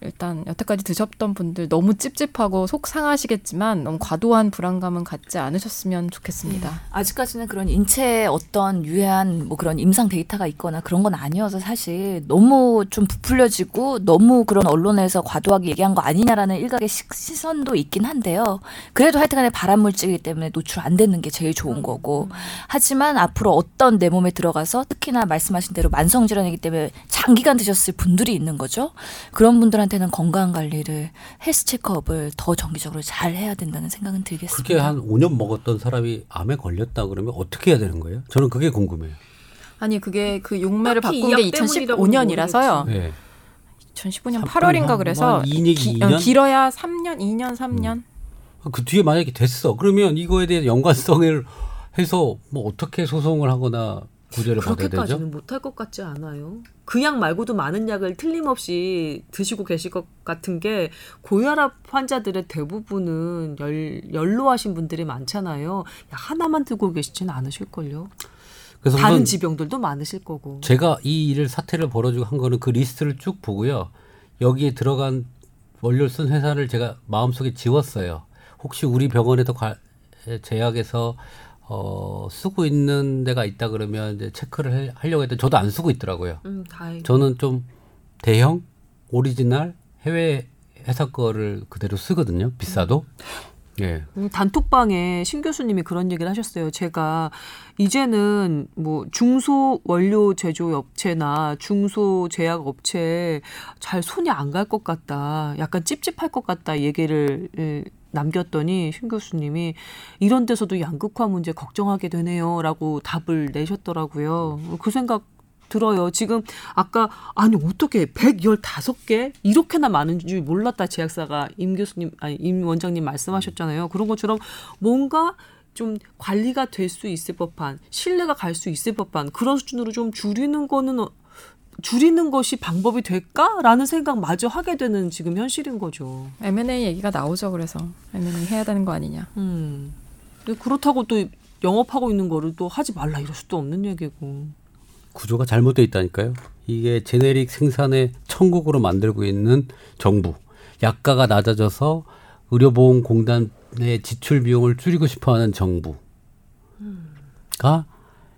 일단 여태까지 드셨던 분들 너무 찝찝하고 속 상하시겠지만 너무 과도한 불안감은 갖지 않으셨으면 좋겠습니다. 아직까지는 그런 인체에 어떤 유해한 뭐 그런 임상 데이터가 있거나 그런 건 아니어서 사실 너무 좀 부풀려지고 너무 그런 언론에서 과도하게 얘기한 거 아니냐라는 일각의 시, 시선도 있긴 한데요. 그래도 하여튼간에 발암 물질이기 때문에 노출 안 되는 게 제일 좋은 거고. 하지만 앞으로 어떤 내 몸에 들어가서 특히나 말씀하신 대로 만성 질환이기 때문에 장기간 드셨을 분들이 있는 거죠. 그런 분들한테 는 건강 관리를 헬스 체크업을 더 정기적으로 잘 해야 된다는 생각은 들겠습니다. 그게 한 5년 먹었던 사람이 암에 걸렸다 그러면 어떻게 해야 되는 거예요? 저는 그게 궁금해요. 아니 그게 그 용매를 바꾼 게 이약 때문이라고는 2015년이라서요. 네. 2015년 삼- 8월인가 한- 그래서 한이 얘기 기, 이 어, 년? 길어야 3년, 2년, 3년. 그 뒤에 만약에 됐어. 그러면 이거에 대한 연관성을 해서 뭐 어떻게 소송을 하거나 구제를 받아야 되죠? 그렇게까지는 못할 것 같지 않아요. 그 약 말고도 많은 약을 틀림없이 드시고 계실 것 같은 게 고혈압 환자들의 대부분은 열, 연로하신 분들이 많잖아요. 약 하나만 들고 계시지는 않으실걸요. 그래서 다른 지병들도 많으실 거고. 제가 이 일을 사태를 벌어지고 한 거는 그 리스트를 쭉 보고요. 여기에 들어간 원료를 쓴 회사를 제가 마음속에 지웠어요. 혹시 우리 병원에서 과- 제약에서 어, 쓰고 있는 데가 있다 그러면 이제 체크를 해- 하려고 했더니 저도 안 쓰고 있더라고요. 음, 다행. 저는 좀 대형 오리지널 해외 회사 거를 그대로 쓰거든요. 비싸도. 예. 음, 단톡방에 신 교수님이 그런 얘기를 하셨어요. 제가 이제는 뭐 중소 원료 제조 업체나 중소 제약 업체에 잘 손이 안 갈 것 같다. 약간 찝찝할 것 같다. 얘기를 예, 남겼더니 신 교수님이 이런 데서도 양극화 문제 걱정하게 되네요라고 답을 내셨더라고요. 그 생각 들어요. 지금 아까 아니 어떻게 115개 이렇게나 많은 줄 몰랐다 제약사가 임 교수님 아니 임 원장님 말씀하셨잖아요. 그런 것처럼 뭔가 좀 관리가 될 수 있을 법한 신뢰가 갈 수 있을 법한 그런 수준으로 좀 줄이는 거는 어, 줄이는 것이 방법이 될까라는 생각 마저 하게 되는 지금 현실인 거죠. M&A 얘기가 나오죠. 그래서 M&A 해야 되는 거 아니냐. 음. 근데 그렇다고 또 영업하고 있는 거를 또 하지 말라 이럴 수도 없는 얘기고. 구조가 잘못돼 있다니까요. 이게 제네릭 생산의 천국으로 만들고 있는 정부. 약가가 낮아져서 의료보험공단의 지출 비용을 줄이고 싶어하는 정부가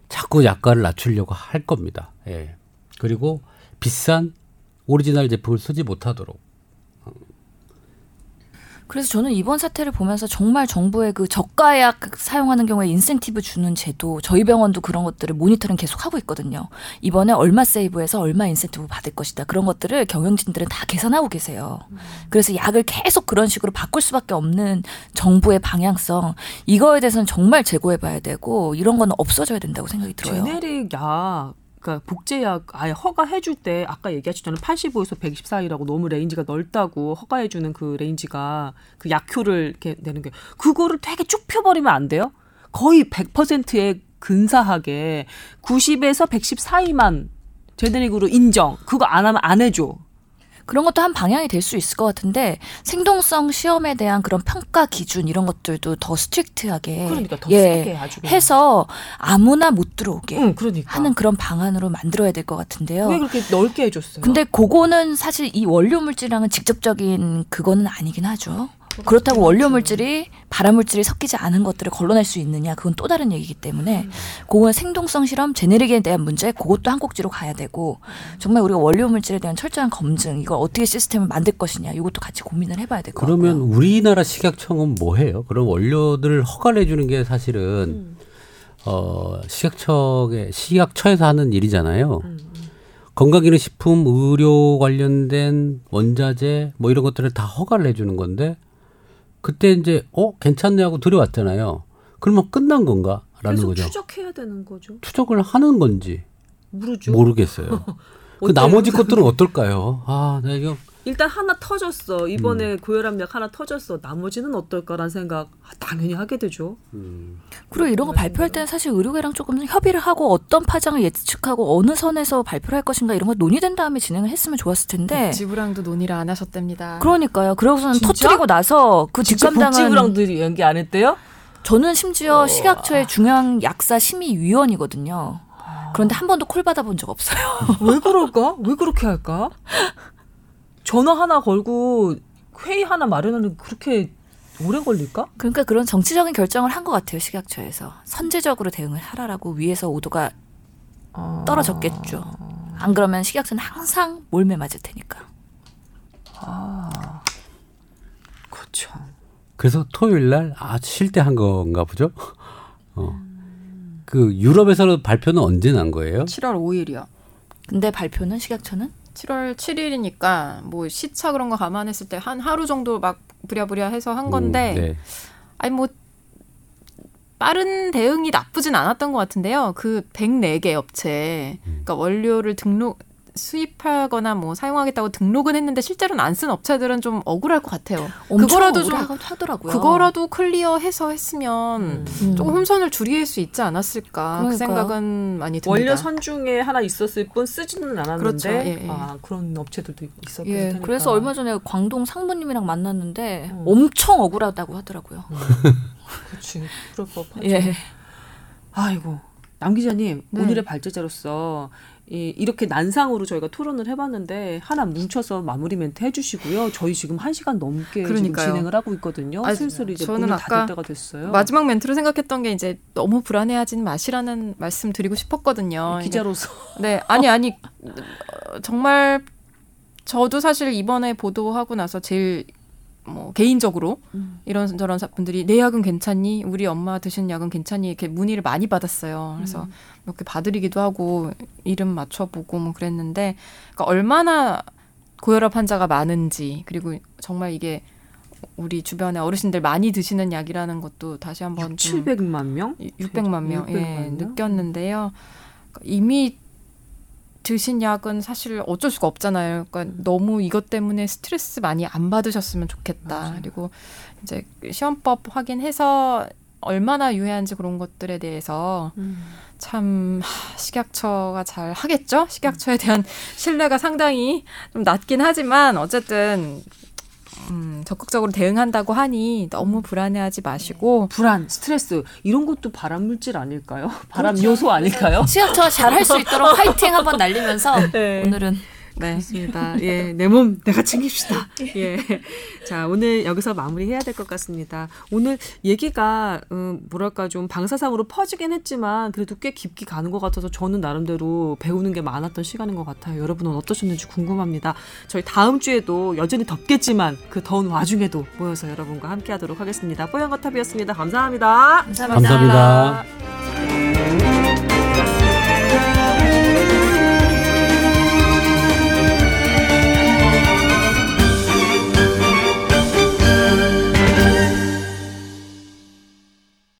자꾸 약가를 낮추려고 할 겁니다. 예. 그리고 비싼 오리지널 제품을 쓰지 못하도록. 그래서 저는 이번 사태를 보면서 정말 정부의 그 저가약 사용하는 경우에 인센티브 주는 제도 저희 병원도 그런 것들을 모니터링 계속 하고 있거든요. 이번에 얼마 save해서 얼마 인센티브 받을 것이다. 그런 것들을 경영진들은 다 계산하고 계세요. 그래서 약을 계속 그런 식으로 바꿀 수밖에 없는 정부의 방향성 이거에 대해서는 정말 재고해 봐야 되고 이런 거는 없어져야 된다고 생각이 들어요. 제네릭 약, 그러니까 복제약 아예 허가해줄 때 아까 얘기하셨잖아요. 85에서 110 사이라고 너무 range가 넓다고 허가해주는 그 range가 그 약효를 이렇게 내는 게 그거를 되게 쭉 펴버리면 안 돼요? 거의 100%에 근사하게 90에서 110 사이만 제네릭으로 인정. 그거 안 하면 안 해줘. 그런 것도 한 방향이 될 수 있을 것 같은데 생동성 시험에 대한 그런 평가 기준 이런 것들도 더 strict하게 그러니까 더 예. 해서 아무나 못 들어오게 응, 그러니까. 하는 그런 방안으로 만들어야 될 것 같은데요. 왜 그렇게 넓게 해줬어요? 근데 그거는 사실 이 원료 물질이랑은 직접적인 그거는 아니긴 하죠. 그렇다고 원료 물질이 발암 물질이 섞이지 않은 것들을 걸러낼 수 있느냐 그건 또 다른 얘기이기 때문에 그건 생동성 실험 제네릭에 대한 문제 그것도 한 꼭지로 가야 되고 정말 우리가 원료 물질에 대한 철저한 검증 이걸 어떻게 시스템을 만들 것이냐 이것도 같이 고민을 해봐야 될 것 같고요. 그러면 우리나라 식약청은 뭐 해요? 그런 원료들을 허가를 해주는 게 사실은 어 식약청의 식약처에서 하는 일이잖아요. 건강기능식품, 의료 관련된 원자재 뭐 이런 것들을 다 허가를 해주는 건데 그때 이제 어 괜찮네 하고 들여왔잖아요. 그러면 끝난 건가라는 거죠. 추적해야 되는 거죠. 추적을 하는 건지 모르죠. 모르겠어요. [laughs] 그? 나머지 것들은 어떨까요? 아, 나 이거 일단 하나 터졌어. 이번에 음. 고혈압약 하나 터졌어. 나머지는 어떨까라는 생각 아, 당연히 하게 되죠. 그리고 이런 거 발표할 때는 사실 의료계랑 조금 협의를 하고 어떤 파장을 예측하고 어느 선에서 발표를 할 것인가 이런 거 논의된 다음에 진행을 했으면 좋았을 텐데 지부랑도 논의를 안 하셨답니다. 그러니까 그러고서는 진짜? 터트리고 나서 그 뒷감당은 복지부랑도 연기 안 했대요? 저는 심지어 식약처의 중앙 약사 심의위원이거든요. 그런데 한 번도 콜 받아본 적 없어요. 왜 그럴까? 왜 그렇게 할까? 전화 하나 걸고 회의 하나 마련하는 게 그렇게 오래 걸릴까? 그러니까 그런 정치적인 결정을 한 것 같아요 식약처에서 선제적으로 대응을 하라라고 위에서 오도가 아. 떨어졌겠죠. 안 그러면 식약처는 항상 몰매 맞을 테니까. 그렇죠. 그래서 토요일 날 아주 쉴때 한 건가 보죠. 어. 그 유럽에서는 발표는 언제 난 거예요? 7월 5일이요. 근데 발표는 식약처는 7월 7일이니까 뭐 시차 그런 거 감안했을 때 한 하루 정도 막 부랴부랴 해서 한 건데 음, 네. 아니 뭐 빠른 대응이 나쁘진 않았던 것 같은데요. 그 104개 업체, 그러니까 원료를 등록 수입하거나 뭐 사용하겠다고 등록은 했는데 실제로는 안 쓴 업체들은 좀 억울할 것 같아요. 그거라도 좀 억울하고 하더라고요. 그거라도 클리어해서 했으면 음. 조금 홈선을 줄일 수 있지 않았을까 그 그러니까요. 생각은 많이 듭니다. 원료 선 중에 하나 있었을 뿐 쓰지는 않았는데 그렇죠. 예, 예. 아 그런 업체들도 있었고 예, 그래서 얼마 전에 광동 상무님이랑 만났는데 음. 엄청 억울하다고 하더라고요. [laughs] 그렇지 그럴 법하죠. 예. 아이고 남 기자님 네. 오늘의 발제자로서 이, 이렇게 난상으로 저희가 토론을 해봤는데 하나 뭉쳐서 마무리 멘트 해주시고요. 저희 지금 한 시간 넘게. 진행을 하고 있거든요. 아, 슬슬 이제 저는 아까 때가 됐어요. 마지막 멘트로 생각했던 게 이제 너무 불안해하지는 마시라는 말씀 드리고 싶었거든요. 기자로서 네, 아니 아니 어, 정말 저도 사실 이번에 보도하고 나서 제일 뭐 개인적으로 음. 이런 저런 사- 분들이 내 약은 괜찮니? 우리 엄마 드신 약은 괜찮니? 이렇게 문의를 많이 받았어요. 그래서 음. 몇개 봐드리기도 하고 이름 맞춰보고 뭐 그랬는데 그러니까 얼마나 고혈압 환자가 많은지 그리고 정말 이게 우리 주변에 어르신들 많이 드시는 약이라는 것도 다시 한번 좀 700만 명? 600만 명, 600만 예, 명? 느꼈는데요. 그러니까 이미 드신 약은 사실 어쩔 수가 없잖아요. 그러니까 너무 이것 때문에 스트레스 많이 안 받으셨으면 좋겠다. 맞아요. 그리고 이제 시험법 확인해서 얼마나 유해한지 그런 것들에 대해서 참 하, 식약처가 잘 하겠죠? 식약처에 대한 신뢰가 상당히 좀 낮긴 하지만 어쨌든 음, 적극적으로 대응한다고 하니 너무 불안해하지 마시고 불안, 스트레스 이런 것도 발암 물질 아닐까요? 발암 요소 아닐까요? 시각처가 잘할 수 있도록 [laughs] 화이팅 한번 날리면서 네. 오늘은 네. 맞습니다. 예, 내 몸 내가 챙깁시다. 예. 자, 오늘 여기서 마무리해야 될 것 같습니다. 오늘 얘기가 음, 뭐랄까 좀 방사상으로 퍼지긴 했지만 그래도 꽤 깊게 가는 것 같아서 저는 나름대로 배우는 게 많았던 시간인 것 같아요. 여러분은 어떠셨는지 궁금합니다. 저희 다음 주에도 여전히 덥겠지만 그 더운 와중에도 모여서 여러분과 함께하도록 하겠습니다. 뽀얀거탑이었습니다. 감사합니다. 감사합니다. 감사합니다.